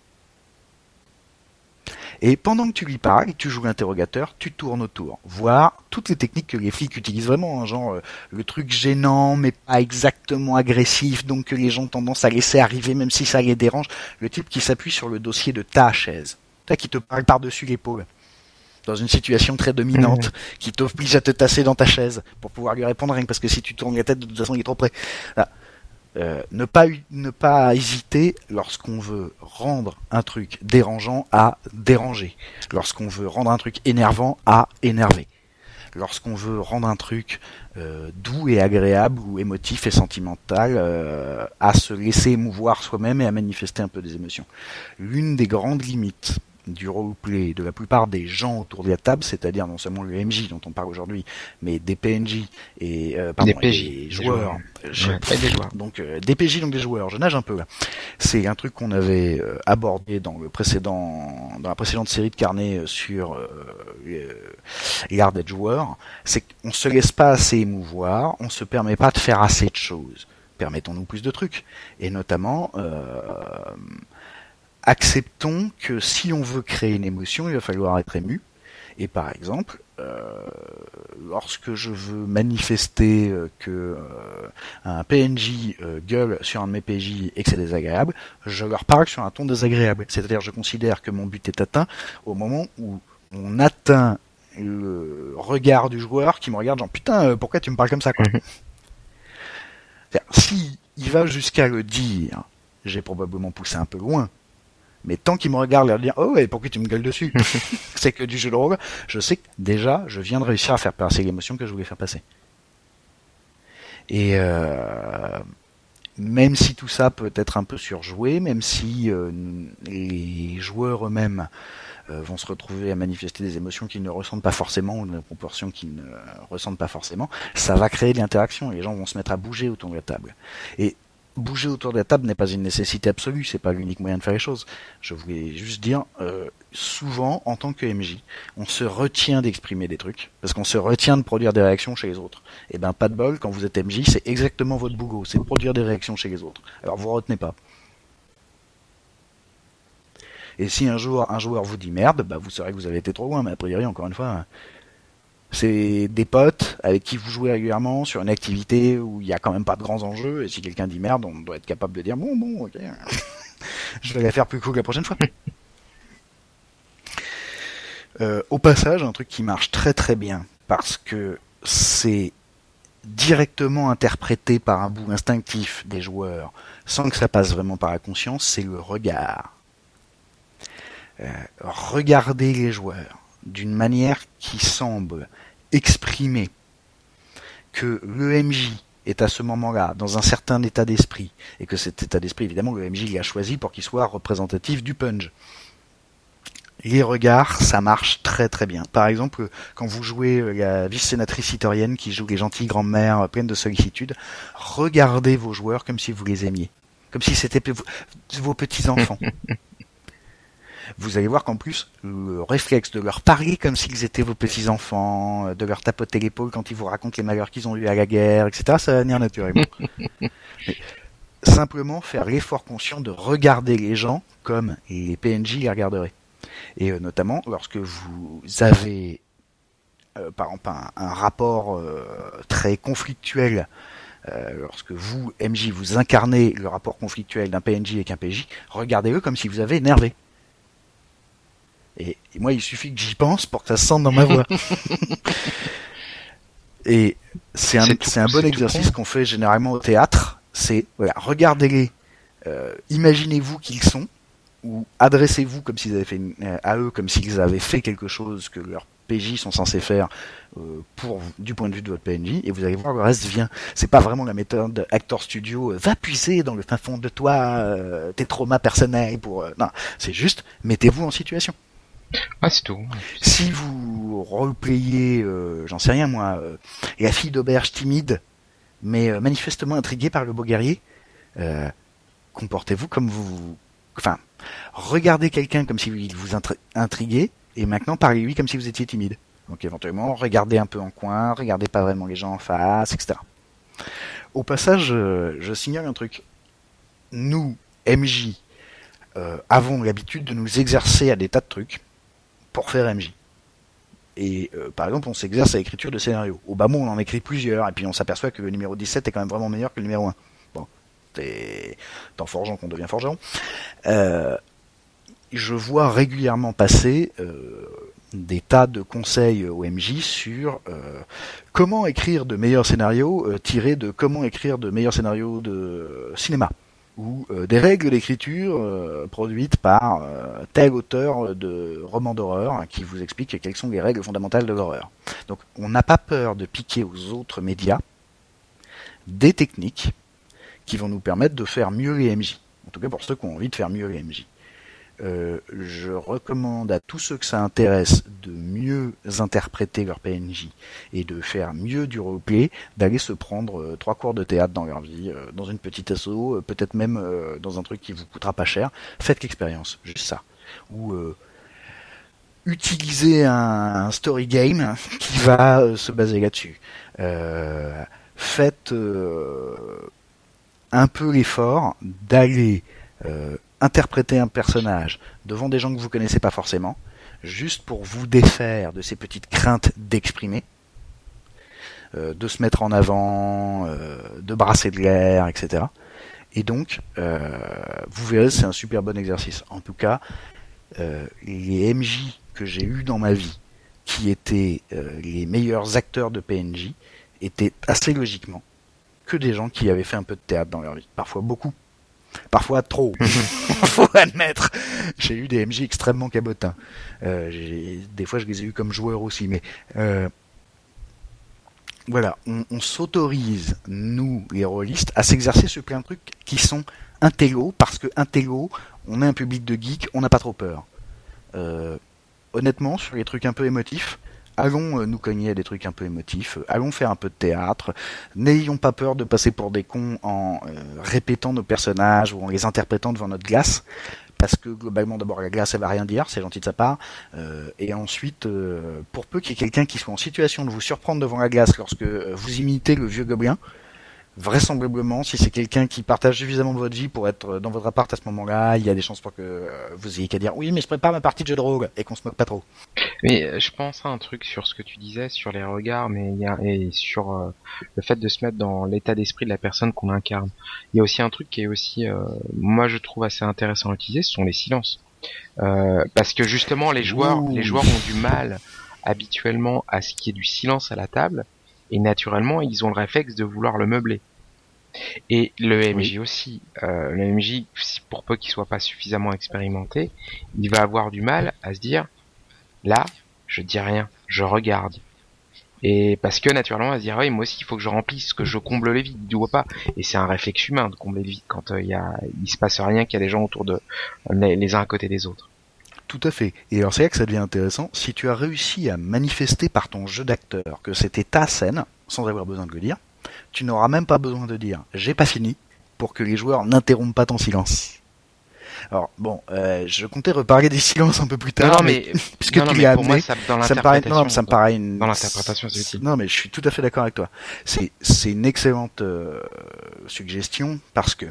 Et pendant que tu lui parles, tu joues l'interrogateur, tu tournes autour, voir toutes les techniques que les flics utilisent vraiment, hein, genre euh, le truc gênant mais pas exactement agressif, donc que les gens ont tendance à laisser arriver même si ça les dérange, le type qui s'appuie sur le dossier de ta chaise, qui te parle par-dessus l'épaule dans une situation très dominante, qui t'oblige à te tasser dans ta chaise pour pouvoir lui répondre rien parce que si tu tournes la tête de toute façon il est trop près. Euh, ne pas ne pas hésiter lorsqu'on veut rendre un truc dérangeant à déranger, lorsqu'on veut rendre un truc énervant à énerver, lorsqu'on veut rendre un truc euh, doux et agréable ou émotif et sentimental euh, à se laisser émouvoir soi-même et à manifester un peu des émotions. L'une des grandes limites du roleplay de la plupart des gens autour de la table, c'est-à-dire non seulement le MJ dont on parle aujourd'hui, mais des PNJ et euh, pardon, des, joueurs, des joueurs. donc euh, des PJ donc des joueurs. Je nage un peu là. C'est un truc qu'on avait euh, abordé dans le précédent, dans la précédente série de carnets sur l'art d'être joueur. C'est qu'on se laisse pas assez émouvoir, on se permet pas de faire assez de choses. Permettons-nous plus de trucs, et notamment acceptons que si on veut créer une émotion, il va falloir être ému. Et par exemple, euh, lorsque je veux manifester euh, que euh, un PNJ gueule sur un de mes PJ et que c'est désagréable, je leur parle sur un ton désagréable. C'est-à-dire, je considère que mon but est atteint au moment où on atteint le regard du joueur qui me regarde genre putain pourquoi tu me parles comme ça quoi? si il va jusqu'à le dire, j'ai probablement poussé un peu loin, mais tant qu'il me regarde leur dire oh et pourquoi tu me gueules dessus c'est que du jeu de rôle. Je sais que déjà je viens de réussir à faire passer l'émotion que je voulais faire passer. Et euh, même si tout ça peut être un peu surjoué même si euh, les joueurs eux-mêmes euh, vont se retrouver à manifester des émotions qu'ils ne ressentent pas forcément ou des proportions qu'ils ne ressentent pas forcément ça va créer de l'interaction. Et les gens vont se mettre à bouger autour de la table. Et bouger autour de la table n'est pas une nécessité absolue, c'est pas l'unique moyen de faire les choses. Je voulais juste dire, euh, souvent, en tant que MJ, on se retient d'exprimer des trucs, parce qu'on se retient de produire des réactions chez les autres. Et eh ben, pas de bol, quand vous êtes MJ, c'est exactement votre boulot, c'est produire des réactions chez les autres. Alors vous retenez pas. Et si un jour un joueur vous dit merde, bah vous saurez que vous avez été trop loin, mais a priori, encore une fois, c'est des potes avec qui vous jouez régulièrement sur une activité où il n'y a quand même pas de grands enjeux. Et si quelqu'un dit merde, on doit être capable de dire bon, bon, ok, je vais la faire plus cool la prochaine fois. Euh, au passage, un truc qui marche très très bien parce que c'est directement interprété par un bout instinctif des joueurs sans que ça passe vraiment par la conscience, c'est le regard. Euh, regardez les joueurs d'une manière qui semble exprimer que le MJ est à ce moment-là dans un certain état d'esprit, et que cet état d'esprit, évidemment, le MJ l'a choisi pour qu'il soit représentatif du punch. Les regards, ça marche très très bien. Par exemple, quand vous jouez la vice-sénatrice italienne qui joue les gentilles grand-mères pleines de sollicitude, regardez vos joueurs comme si vous les aimiez. Comme si c'était vos petits-enfants. vous allez voir qu'en plus, le réflexe de leur parler comme s'ils étaient vos petits-enfants, de leur tapoter l'épaule quand ils vous racontent les malheurs qu'ils ont eu à la guerre, etc., ça va venir naturellement. simplement faire l'effort conscient de regarder les gens comme les PNJ les regarderaient. Et euh, notamment lorsque vous avez euh, par exemple un, rapport euh, très conflictuel lorsque vous, MJ, vous incarnez le rapport conflictuel d'un PNJ avec un PJ, regardez-le comme si vous avez énervé. Et, moi, il suffit que j'y pense pour que ça se sente dans ma voix. et c'est un, c'est un bon exercice qu'on fait généralement au théâtre. C'est voilà, regardez-les, euh, imaginez-vous qu'ils sont, ou adressez-vous comme s'ils avaient fait euh, à eux comme s'ils avaient fait quelque chose que leurs PJ sont censés faire euh, pour du point de vue de votre PNJ et vous allez voir le reste vient. C'est pas vraiment la méthode Actor Studio va puiser dans le fin fond de toi tes traumas personnels pour non, c'est juste mettez-vous en situation.
Ah, c'est tout.
Si vous roleplayez, euh, j'en sais rien moi, euh, la fille d'auberge timide, mais euh, manifestement intriguée par le beau guerrier, comportez-vous comme vous... Enfin, regardez quelqu'un comme si vous intriguait, et maintenant parlez-lui comme si vous étiez timide. Donc éventuellement, regardez un peu en coin, regardez pas vraiment les gens en face, etc. Au passage, je signale un truc. Nous, MJ, avons l'habitude de nous exercer à des tas de trucs pour faire MJ. Et euh, par exemple, on s'exerce à l'écriture de scénarios. Au bas mot, on en écrit plusieurs, et puis on s'aperçoit que le numéro 17 est quand même vraiment meilleur que le numéro 1. Bon, c'est en forgeant qu'on devient forgeron. Euh, je vois régulièrement passer euh, des tas de conseils au MJ sur comment écrire de meilleurs scénarios tirés de comment écrire de meilleurs scénarios de cinéma ou euh, des règles d'écriture euh, produites par euh, tel auteur de romans d'horreur qui vous explique quelles sont les règles fondamentales de l'horreur. Donc on n'a pas peur de piquer aux autres médias des techniques qui vont nous permettre de faire mieux les. En tout cas pour ceux qui ont envie de faire mieux les. Euh, je recommande à tous ceux que ça intéresse de mieux interpréter leur PNJ et de faire mieux du roleplay, d'aller se prendre euh, trois cours de théâtre dans leur vie, euh, dans une petite asso, euh, peut-être même euh, dans un truc qui vous coûtera pas cher. Faites l'expérience, juste ça. Ou utilisez un, un, story game qui va se baser là-dessus. faites un peu l'effort d'aller interpréter un personnage devant des gens que vous connaissez pas forcément, juste pour vous défaire de ces petites craintes d'exprimer, euh, de se mettre en avant, euh, de brasser de l'air, etc. Et donc, euh, vous verrez, c'est un super bon exercice. En tout cas, euh, les MJ que j'ai eu dans ma vie, qui étaient euh, les meilleurs acteurs de PNJ, étaient assez logiquement que des gens qui avaient fait un peu de théâtre dans leur vie, parfois beaucoup parfois trop, faut admettre. J'ai eu des MJ extrêmement cabotins. Euh, des fois, je les ai eu comme joueurs aussi, mais euh, voilà, on, on s'autorise, nous, les rôlistes, à s'exercer sur plein de trucs qui sont intello, parce que intello, on est un public de geeks, on n'a pas trop peur. Euh, honnêtement, sur les trucs un peu émotifs, allons nous cogner à des trucs un peu émotifs, allons faire un peu de théâtre, n'ayons pas peur de passer pour des cons en euh, répétant nos personnages ou en les interprétant devant notre glace, parce que globalement d'abord la glace elle va rien dire, c'est gentil de sa part, euh, et ensuite euh, pour peu qu'il y ait quelqu'un qui soit en situation de vous surprendre devant la glace lorsque vous imitez le vieux gobelin, vraisemblablement, si c'est quelqu'un qui partage suffisamment de votre vie pour être dans votre appart à ce moment-là, il y a des chances pour que vous ayez qu'à dire oui, mais je prépare ma partie de jeu de rôle et qu'on se moque pas trop.
Mais je pense à un truc sur ce que tu disais sur les regards, mais il y a et sur euh, le fait de se mettre dans l'état d'esprit de la personne qu'on incarne. Il y a aussi un truc qui est aussi, euh, moi je trouve assez intéressant à utiliser, ce sont les silences, euh, parce que justement les joueurs, Ouh. les joueurs ont du mal habituellement à ce qu'il y ait du silence à la table et naturellement ils ont le réflexe de vouloir le meubler. Et le MJ aussi, euh, le MJ, pour peu qu'il soit pas suffisamment expérimenté, il va avoir du mal à se dire, là, je dis rien, je regarde. Et parce que naturellement, on va se dire, oui, moi aussi, il faut que je remplisse, que je comble les vides, vois pas. Et c'est un réflexe humain de combler les vides quand il euh, y a, il se passe rien, qu'il y a des gens autour de les, les uns à côté des autres.
Tout à fait. Et alors c'est là que ça devient intéressant. Si tu as réussi à manifester par ton jeu d'acteur que c'était ta scène, sans avoir besoin de le dire, tu n'auras même pas besoin de dire j'ai pas fini pour que les joueurs n'interrompent pas ton silence. Alors bon, euh, je comptais reparler des silences un peu plus tard,
non, mais, mais
puisque non, tu l'as amené,
moi, ça,
ça, me paraît, non, ça me paraît une...
dans l'interprétation, c'est utile.
Non, mais je suis tout à fait d'accord avec toi. C'est c'est une excellente euh, suggestion parce que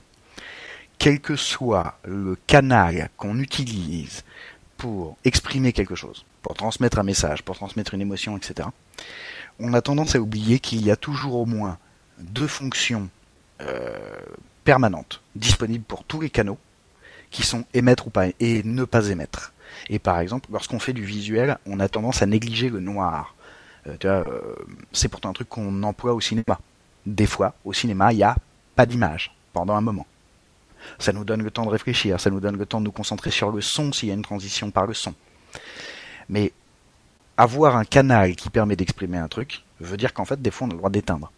quel que soit le canal qu'on utilise pour exprimer quelque chose, pour transmettre un message, pour transmettre une émotion, etc. On a tendance à oublier qu'il y a toujours au moins deux fonctions euh, permanentes disponibles pour tous les canaux qui sont émettre ou pas et ne pas émettre. Et par exemple, lorsqu'on fait du visuel, on a tendance à négliger le noir. Euh, euh, c'est pourtant un truc qu'on emploie au cinéma. Des fois, au cinéma, il n'y a pas d'image pendant un moment. Ça nous donne le temps de réfléchir, ça nous donne le temps de nous concentrer sur le son s'il y a une transition par le son. Mais avoir un canal qui permet d'exprimer un truc veut dire qu'en fait, des fois, on a le droit d'éteindre.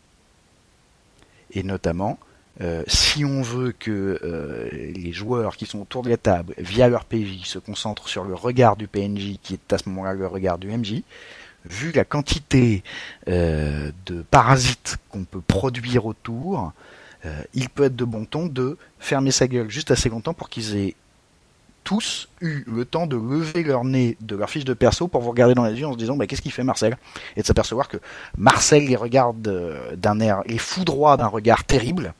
Et notamment, euh, si on veut que euh, les joueurs qui sont autour de la table, via leur PJ, se concentrent sur le regard du PNJ, qui est à ce moment-là le regard du MJ, vu la quantité euh, de parasites qu'on peut produire autour, euh, il peut être de bon ton de fermer sa gueule juste assez longtemps pour qu'ils aient tous eu le temps de lever leur nez de leur fiche de perso pour vous regarder dans les yeux en se disant bah, qu'est-ce qu'il fait Marcel? Et de s'apercevoir que Marcel les regarde d'un air, les foudroie d'un regard terrible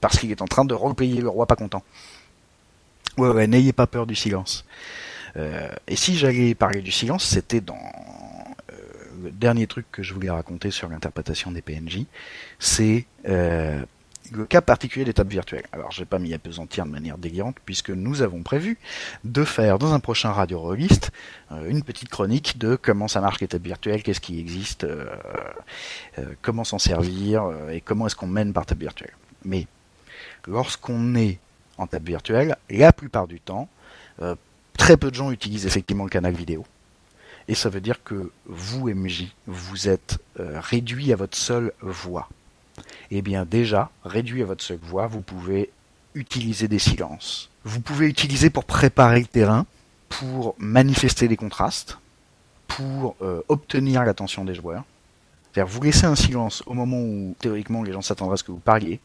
parce qu'il est en train de repayer le roi pas content. Ouais, ouais, n'ayez pas peur du silence. et si j'allais parler du silence, c'était dans le dernier truc que je voulais raconter sur l'interprétation des PNJ, c'est le cas particulier des tables virtuelles. Alors, je vais pas m'y apesantir de manière délirante, puisque nous avons prévu de faire dans un prochain Radio Rollist euh, une petite chronique de comment ça marche les tables virtuelles, qu'est-ce qui existe, euh, euh, comment s'en servir, et comment est-ce qu'on mène par table virtuelle. Mais, lorsqu'on est en table virtuelle, la plupart du temps, très peu de gens utilisent effectivement le canal vidéo. Et ça veut dire que vous, MJ, vous êtes réduit à votre seule voix eh bien déjà, réduit à votre seule voix, vous pouvez utiliser des silences. Vous pouvez utiliser pour préparer le terrain, pour manifester des contrastes, pour euh, obtenir l'attention des joueurs. C'est-à-dire vous laissez un silence au moment où théoriquement les gens s'attendraient à ce que vous parliez.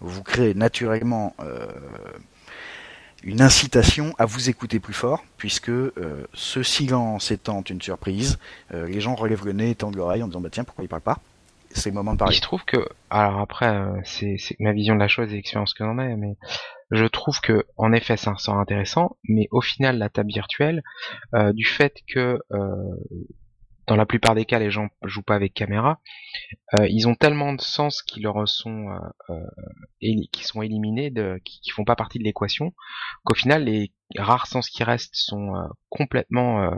Vous créez naturellement euh, une incitation à vous écouter plus fort, puisque euh, ce silence étant une surprise, les gens relèvent le nez et tendent l'oreille en disant bah tiens pourquoi il parle pas? C'est le moment de parler.
Je trouve que, alors après, euh, c'est ma vision de la chose et l'expérience que j'en ai, mais je trouve que, en effet, c'est un sort intéressant, mais au final, la table virtuelle, euh, du fait que, euh, dans la plupart des cas, les gens jouent pas avec caméra, ils ont tellement de sens qui leur sont, qui sont éliminés, de, qui, qui font pas partie de l'équation, qu'au final, les rares sens qui restent sont complètement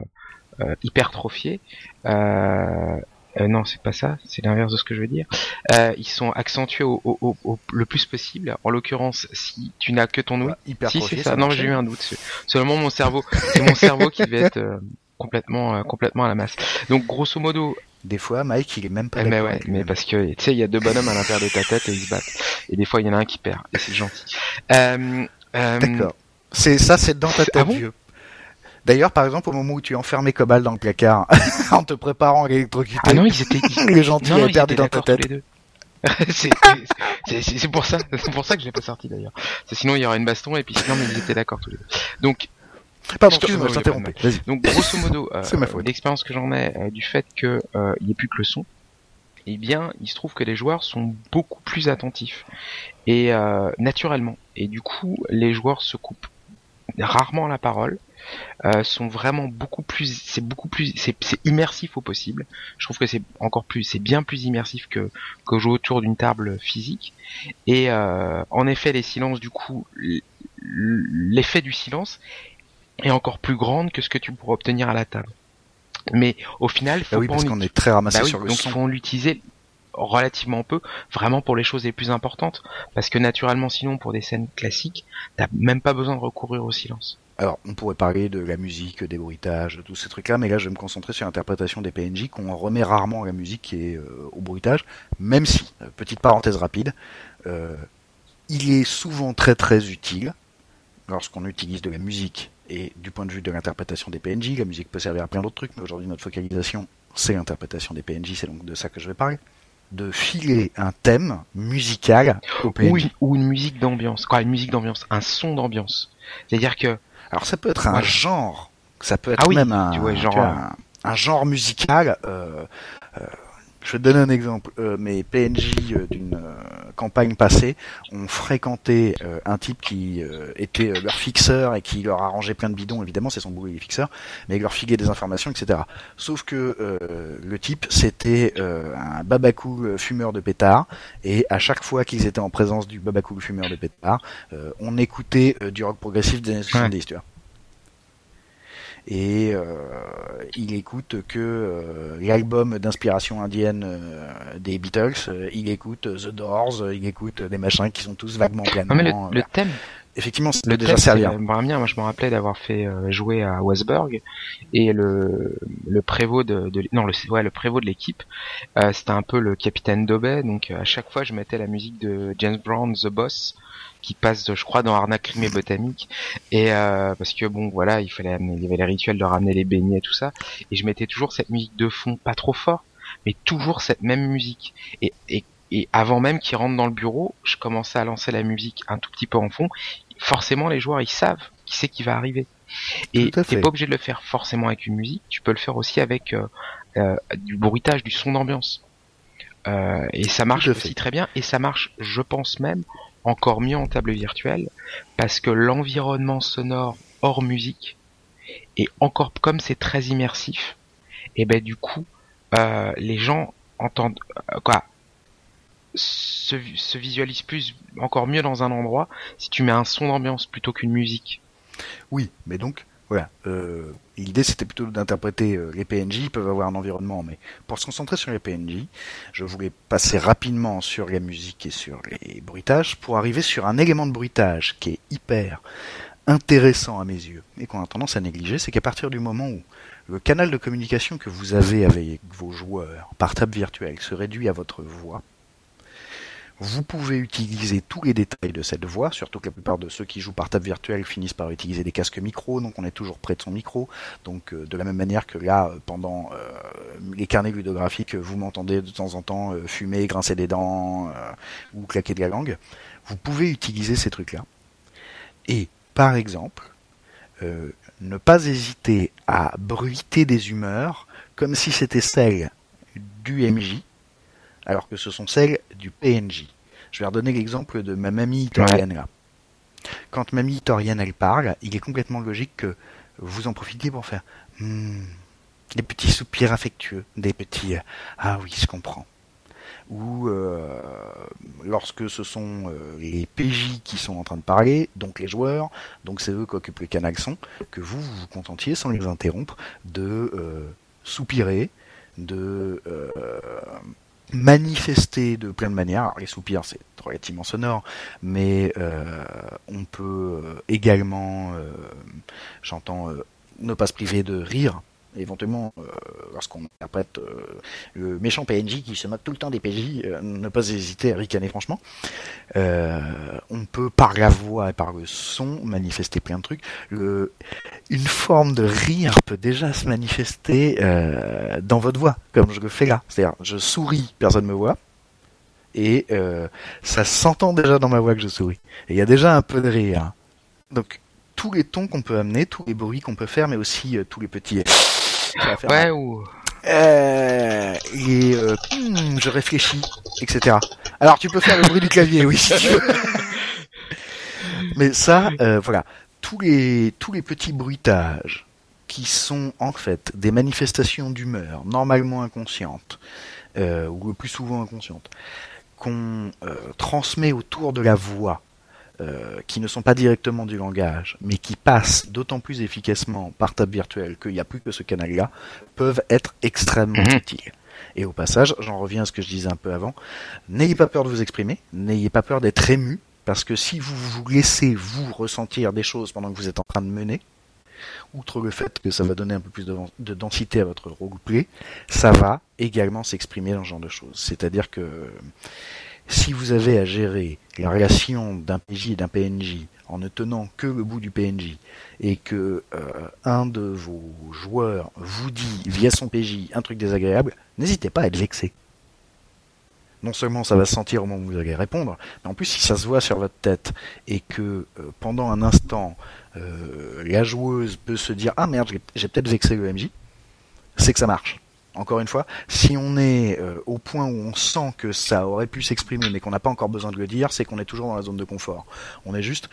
hypertrophiés. Euh, euh, non, c'est pas ça, c'est l'inverse de ce que je veux dire. Euh, ils sont accentués au, au, au, le plus possible. En l'occurrence, si tu n'as que ton ouïe,
bah,
si c'est ça. Non, j'ai eu un doute. Seulement mon cerveau, c'est mon cerveau qui devait être euh, complètement, euh, complètement à la masse. Donc, grosso modo.
Des fois, Mike, il est même pas.
Mais ouais, mais parce que tu sais, il y a deux bonhommes à l'intérieur de ta tête et ils se battent. Et des fois, il y en a un qui perd. Et c'est gentil.
D'accord. C'est ça, c'est dans ta ah tête, vieux. D'ailleurs, par exemple, au moment où tu enfermais Cobal dans le placard, en te préparant à l'électrocuter,
ah non, ils étaient
les gentils avaient perdu dans ta tête.
c'est pour ça, c'est pour ça que je l'ai pas sorti d'ailleurs. Sinon, il y aurait une baston et puis sinon, mais ils étaient d'accord tous les deux. Donc,
Pardon, excuse-moi, je t'interromps.
Donc, grosso modo, euh, l'expérience que j'en ai euh, du fait que euh, n'y ait plus que le son, eh bien, il se trouve que les joueurs sont beaucoup plus attentifs et euh, naturellement. Et du coup, les joueurs se coupent rarement la parole euh, sont vraiment beaucoup plus, c'est beaucoup plus, c'est immersif au possible. Je trouve que c'est encore plus, c'est bien plus immersif que que jouer autour d'une table physique. Et euh, en effet, les silences, du coup, l'effet du silence est encore plus grande que ce que tu pourrais obtenir à la table. Mais au final,
faut bah oui, parce qu'on est très ramassé bah sur le
donc il faut l'utiliser relativement peu, vraiment pour les choses les plus importantes, parce que naturellement, sinon, pour des scènes classiques, t'as même pas besoin de recourir au silence.
Alors, on pourrait parler de la musique, des bruitages, de tous ces trucs-là, mais là, je vais me concentrer sur l'interprétation des PNJ, qu'on remet rarement à la musique et euh, au bruitage, même si, euh, petite parenthèse rapide, euh, il est souvent très très utile lorsqu'on utilise de la musique et du point de vue de l'interprétation des PNJ, la musique peut servir à plein d'autres trucs, mais aujourd'hui notre focalisation c'est l'interprétation des PNJ, c'est donc de ça que je vais parler de filer un thème musical au PNJ.
Ou une, musique d'ambiance. Quoi, une musique d'ambiance, un son d'ambiance. C'est-à-dire que.
Alors ça peut être un genre, ça peut être ah même un, genre, un, genre musical. Euh, euh, je vais te donner un exemple. Euh, mes PNJ euh, d'une euh, campagne passée ont fréquenté un type qui était leur fixeur et qui leur arrangeait plein de bidons. Évidemment, c'est son boulot, il est fixeur, mais il leur filait des informations, etc. Sauf que le type, c'était un babacool fumeur de pétard, et à chaque fois qu'ils étaient en présence du babacool fumeur de pétard, on écoutait du rock progressif des années 70, et euh, il écoute que euh, l'album d'inspiration indienne euh, des Beatles, il écoute The Doors, il écoute des machins qui sont tous vaguement
planants. mais le, thème
effectivement c'est déjà servir.
Moi je me rappelais d'avoir fait jouer à Westberg et le le prévôt de, de non le ouais le prévôt de l'équipe c'était un peu le capitaine Dobet donc à chaque fois je mettais la musique de James Brown The Boss qui passe, je crois, dans Arnaque Crime Botanique. Et euh, parce que bon, voilà, il fallait amener, il y avait les rituels de ramener les beignets et tout ça. Et je mettais toujours cette musique de fond, pas trop fort, mais toujours cette même musique. Et, et, et avant même qu'ils rentrent dans le bureau, je commençais à lancer la musique un tout petit peu en fond. Forcément, les joueurs, ils savent qui c'est qui va arriver. Et t'es pas obligé de le faire forcément avec une musique. Tu peux le faire aussi avec euh, euh, du bruitage, du son d'ambiance. Euh, et ça marche aussi très bien. Et ça marche, je pense même, encore mieux en table virtuelle parce que l'environnement sonore hors musique Et encore comme c'est très immersif, et ben du coup, euh, les gens entendent euh, quoi se, se visualisent plus encore mieux dans un endroit si tu mets un son d'ambiance plutôt qu'une musique.
Oui, mais donc voilà. Euh, L'idée c'était plutôt d'interpréter euh, les PNJ, ils peuvent avoir un environnement, mais pour se concentrer sur les PNJ, je voulais passer rapidement sur la musique et sur les bruitages pour arriver sur un élément de bruitage qui est hyper intéressant à mes yeux et qu'on a tendance à négliger, c'est qu'à partir du moment où le canal de communication que vous avez avec vos joueurs par table virtuelle se réduit à votre voix, vous pouvez utiliser tous les détails de cette voix, surtout que la plupart de ceux qui jouent par table virtuelle finissent par utiliser des casques micro, donc on est toujours près de son micro. Donc euh, de la même manière que là, euh, pendant euh, les carnets ludographiques, vous m'entendez de temps en temps fumer, grincer des dents ou claquer de la langue. Vous pouvez utiliser ces trucs-là. Et par exemple, ne pas hésiter à bruiter des humeurs comme si c'était celle du MJ alors que ce sont celles du PNJ. Je vais redonner l'exemple de ma mamie Torienne là. Quand mamie Torienne elle parle, il est complètement logique que vous en profitiez pour faire hmm, des petits soupirs affectueux, des petits ah oui je comprends. Ou euh, lorsque ce sont euh, les PJ qui sont en train de parler, donc les joueurs, donc c'est eux qui occupent le canal son, que vous vous, vous contentiez sans les interrompre de euh, soupirer, de manifester de plein de manières. Alors, les soupirs, c'est relativement sonore, mais euh, on peut euh, également, euh, j'entends, ne pas se priver de rire éventuellement, euh, lorsqu'on interprète euh, le méchant PNJ qui se moque tout le temps des PJ, euh, ne pas hésiter à ricaner franchement. on peut par la voix et par le son manifester plein de trucs. Une forme de rire peut déjà se manifester dans votre voix, comme je le fais là. C'est-à-dire, je souris, personne ne me voit. Et ça s'entend déjà dans ma voix que je souris. Et il y a déjà un peu de rire. Donc, tous les tons qu'on peut amener, tous les bruits qu'on peut faire, mais aussi tous les petits
ouais, ou...
Euh, et euh, hmm, je réfléchis, etc. Alors tu peux faire le bruit du clavier, oui, si tu veux. Mais ça, euh, voilà, tous les tous les petits bruitages qui sont en fait des manifestations d'humeur normalement inconscientes ou le plus souvent inconscientes qu'on transmet autour de la voix euh, qui ne sont pas directement du langage, mais qui passent d'autant plus efficacement par table virtuelle qu'il n'y a plus que ce canal-là, peuvent être extrêmement mhm. utiles. Et au passage, j'en reviens à ce que je disais un peu avant, n'ayez pas peur de vous exprimer, n'ayez pas peur d'être ému, parce que si vous vous laissez vous ressentir des choses pendant que vous êtes en train de mener, outre le fait que ça va donner un peu plus de, de densité à votre roleplay, ça va également s'exprimer dans ce genre de choses. C'est-à-dire que si vous avez à gérer la relation d'un PJ et d'un PNJ en ne tenant que le bout du PNJ et que euh, un de vos joueurs vous dit via son PJ un truc désagréable, n'hésitez pas à être vexé. Non seulement ça va se sentir au moment où vous allez répondre, mais en plus si ça se voit sur votre tête et que euh, pendant un instant euh, la joueuse peut se dire ah merde j'ai peut-être vexé le MJ, c'est que ça marche encore une fois, si on est euh, au point où on sent que ça aurait pu s'exprimer mais qu'on n'a pas encore besoin de le dire, c'est qu'on est toujours dans la zone de confort. On est juste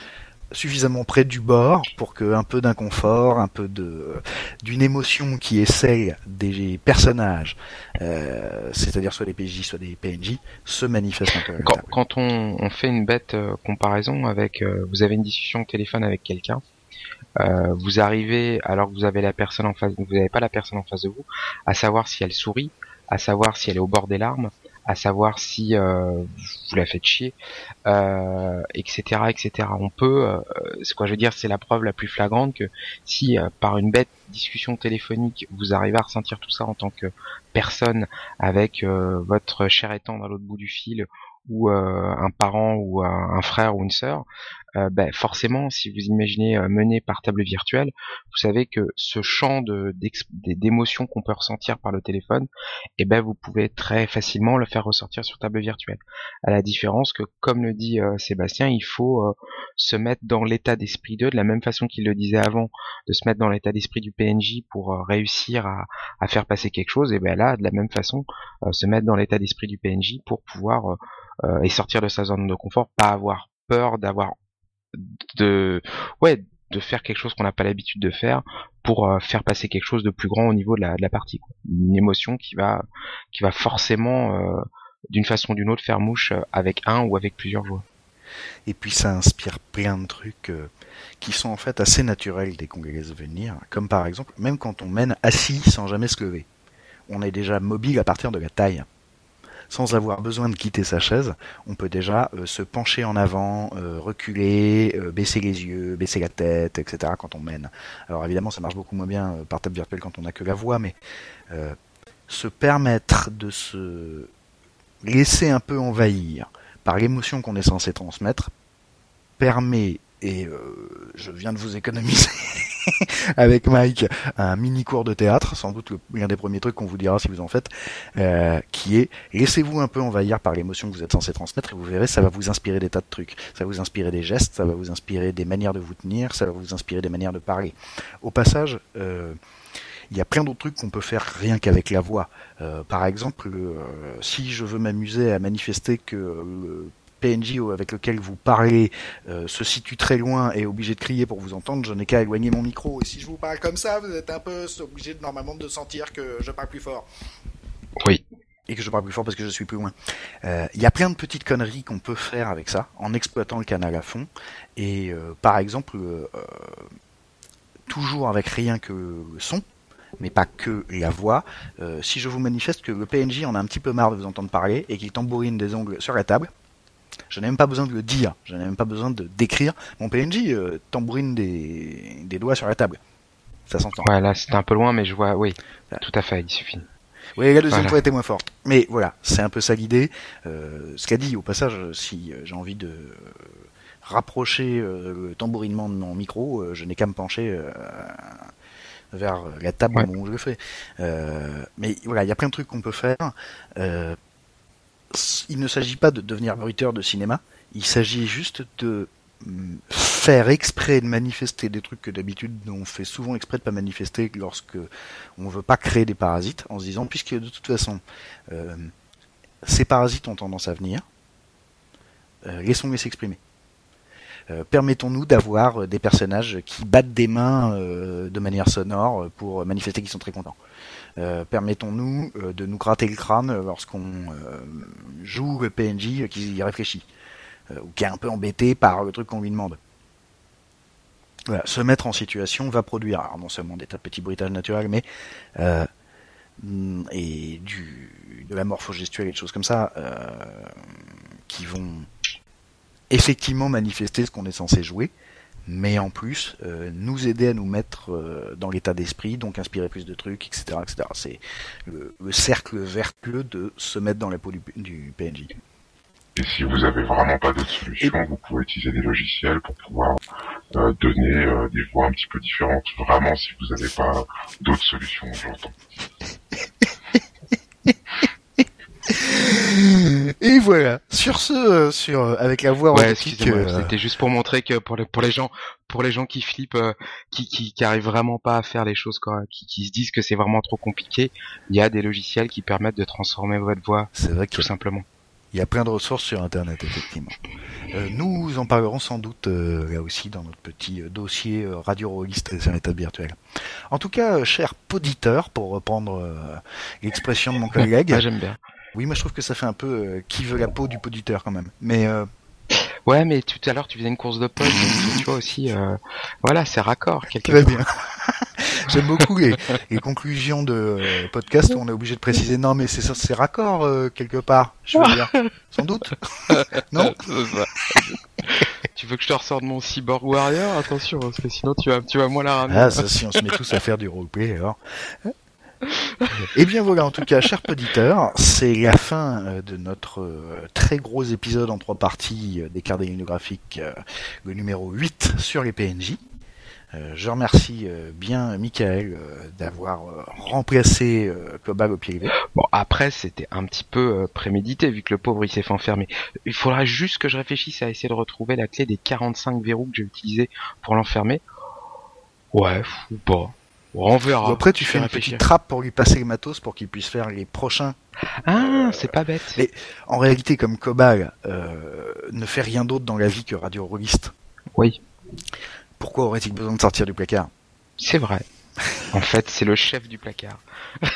suffisamment près du bord pour que un peu d'inconfort, un peu de d'une émotion qui est celle des personnages, euh, c'est-à-dire soit des PJ, soit des PNJ, se manifeste un peu.
Quand, on, fait une bête euh, comparaison avec, vous avez une discussion au téléphone avec quelqu'un, euh, vous arrivez alors que vous avez la personne en face, vous n'avez pas la personne en face de vous, à savoir si elle sourit, à savoir si elle est au bord des larmes, à savoir si euh, vous la faites chier, euh, etc., etc. On peut, euh, ce quoi je veux dire, c'est la preuve la plus flagrante que si euh, par une bête discussion téléphonique vous arrivez à ressentir tout ça en tant que personne avec votre cher étant dans l'autre bout du fil ou un parent ou un frère ou une sœur, euh, ben, forcément, si vous imaginez euh, mener par table virtuelle, vous savez que ce champ de d'émotions qu'on peut ressentir par le téléphone, eh ben vous pouvez très facilement le faire ressortir sur table virtuelle. À la différence que, comme le dit euh, Sébastien, il faut se mettre dans l'état d'esprit d'eux, de la même façon qu'il le disait avant, de se mettre dans l'état d'esprit du PNJ pour réussir à, à, faire passer quelque chose. Et ben là, de la même façon, se mettre dans l'état d'esprit du PNJ pour pouvoir et sortir de sa zone de confort, pas avoir peur d'avoir de faire quelque chose qu'on n'a pas l'habitude de faire pour faire passer quelque chose de plus grand au niveau de la, partie. Une émotion qui va, qui va forcément, d'une façon ou d'une autre, faire mouche avec un ou avec plusieurs joueurs.
Et puis ça inspire plein de trucs qui sont en fait assez naturels qu'on les laisse venir, comme par exemple, même quand on mène assis sans jamais se lever, on est déjà mobile à partir de la taille. Sans avoir besoin de quitter sa chaise, on peut déjà euh, se pencher en avant, euh, reculer, euh, baisser les yeux, baisser la tête, etc. quand on mène. Alors évidemment, ça marche beaucoup moins bien par table virtuelle quand on n'a que la voix, mais se permettre de se laisser un peu envahir par l'émotion qu'on est censé transmettre permet et je viens de vous économiser avec Mike un mini cours de théâtre, sans doute l'un des premiers trucs qu'on vous dira si vous en faites, euh, qui est laissez-vous un peu envahir par l'émotion que vous êtes censé transmettre et vous verrez, ça va vous inspirer des tas de trucs. Ça va vous inspirer des gestes, ça va vous inspirer des manières de vous tenir, ça va vous inspirer des manières de parler. Au passage, euh, il y a plein d'autres trucs qu'on peut faire rien qu'avec la voix. Euh, par exemple, si je veux m'amuser à manifester que PNJ avec lequel vous parlez euh, se situe très loin et est obligé de crier pour vous entendre, je n'ai qu'à éloigner mon micro. Et si je vous parle comme ça, vous êtes un peu obligé normalement de sentir que je parle plus fort.
Oui.
Et que je parle plus fort parce que je suis plus loin. Euh, il y a plein de petites conneries qu'on peut faire avec ça, en exploitant le canal à fond. Et euh, par exemple, toujours avec rien que le son, mais pas que la voix. si je vous manifeste que le PNJ en a un petit peu marre de vous entendre parler et qu'il tambourine des ongles sur la table, je n'ai même pas besoin de le dire, je n'ai même pas besoin de décrire. Mon PNJ euh, tambourine des, des doigts sur la table. Ça s'entend.
Ouais, là c'était un peu loin, mais je vois, oui, tout à fait, il suffit.
Oui, la deuxième fois était moins forte. Mais voilà, c'est un peu ça l'idée. Euh, ce qu'a dit au passage, si euh, j'ai envie de rapprocher le tambourinement de mon micro, je n'ai qu'à me pencher vers la table où je le fais. mais voilà, il y a plein de trucs qu'on peut faire il ne s'agit pas de devenir bruiteur de cinéma, il s'agit juste de mm, faire exprès de manifester des trucs que d'habitude on fait souvent exprès de pas manifester lorsque on veut pas créer des parasites en se disant puisque de toute façon euh, ces parasites ont tendance à venir euh, laissons-les s'exprimer. Euh, permettons-nous d'avoir des personnages qui battent des mains de manière sonore pour manifester qu'ils sont très contents permettons-nous euh, de nous gratter le crâne lorsqu'on euh, joue le PNJ qui y réfléchit, ou qui est un peu embêté par le truc qu'on lui demande. Voilà, se mettre en situation va produire non seulement des tas de petits bruitages naturels, mais et du, de la morphogestuelle et des choses comme ça qui vont effectivement manifester ce qu'on est censé jouer mais en plus euh, nous aider à nous mettre euh, dans l'état d'esprit, donc inspirer plus de trucs, etc. etc. C'est le, cercle vertueux de se mettre dans la peau du, PNJ.
Et si vous avez vraiment pas d'autre solution, vous pouvez utiliser des logiciels pour pouvoir euh, donner des voix un petit peu différentes. Vraiment, si vous n'avez pas d'autres solutions, j'entends.
Et voilà. Sur ce, euh, sur euh, avec la voix
ouais, euh, C'était juste pour montrer que pour les pour les gens pour les gens qui flippent, qui, qui qui arrivent vraiment pas à faire les choses quoi, qui, qui se disent que c'est vraiment trop compliqué, il y a des logiciels qui permettent de transformer votre voix.
C'est vrai que
tout simplement.
Il y a plein de ressources sur Internet, effectivement. Euh, nous en parlerons sans doute euh, là aussi dans notre petit dossier radio rolliste sur l'état virtuel. En tout cas, cher poditeur, pour reprendre l'expression de mon collègue.
ah, j'aime bien.
Oui, moi je trouve que ça fait un peu euh, qui veut la peau du poditeur quand même. Mais euh...
ouais, mais tout à l'heure tu faisais une course de pod, tu vois aussi. Euh... Voilà, c'est raccord.
Très bien. J'aime beaucoup les, les, conclusions de euh, podcast où on est obligé de préciser non, mais c'est c'est raccord euh, quelque part. Je veux dire, sans doute. non?
tu veux que je te ressorte mon cyborg warrior? Attention, parce que sinon tu vas tu vas moins la ramener.
Ah, ça, si on se met tous à faire du roleplay alors. Eh bien voilà, en tout cas, cher auditeur, c'est la fin euh, de notre euh, très gros épisode en trois parties euh, des cartes graphiques, le numéro 8 sur les PNJ. Je remercie bien Michael d'avoir remplacé Cobal au pied levé.
Bon, après, c'était un petit peu prémédité vu que le pauvre il s'est fait enfermer. Il faudra juste que je réfléchisse à essayer de retrouver la clé des 45 verrous que j'ai utilisés pour l'enfermer. Ouais, ou pas. On verra.
après, tu fais une petite trappe pour lui passer le matos pour qu'il puisse faire les prochains.
Ah, c'est pas bête.
Mais en réalité, comme Cobal euh, ne fait rien d'autre dans la vie que radio
Oui.
Pourquoi aurait-il besoin de sortir du placard?
C'est vrai. en fait, c'est le chef du placard.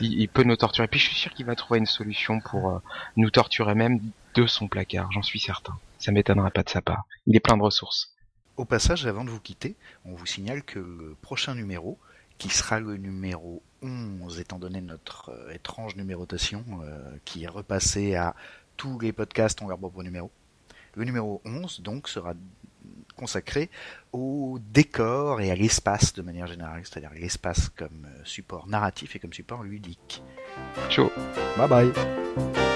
il, peut nous torturer. Puis je suis sûr qu'il va trouver une solution pour euh, nous torturer même de son placard, j'en suis certain. Ça m'étonnera pas de sa part. Il est plein de ressources.
Au passage, avant de vous quitter, on vous signale que le prochain numéro, qui sera le numéro 11, étant donné notre euh, étrange numérotation, euh, qui est repassée à tous les podcasts ont leur propre numéro. Le numéro 11, donc, sera consacré au décor et à l'espace de manière générale, c'est-à-dire l'espace comme support narratif et comme support ludique.
Ciao.
Bye bye.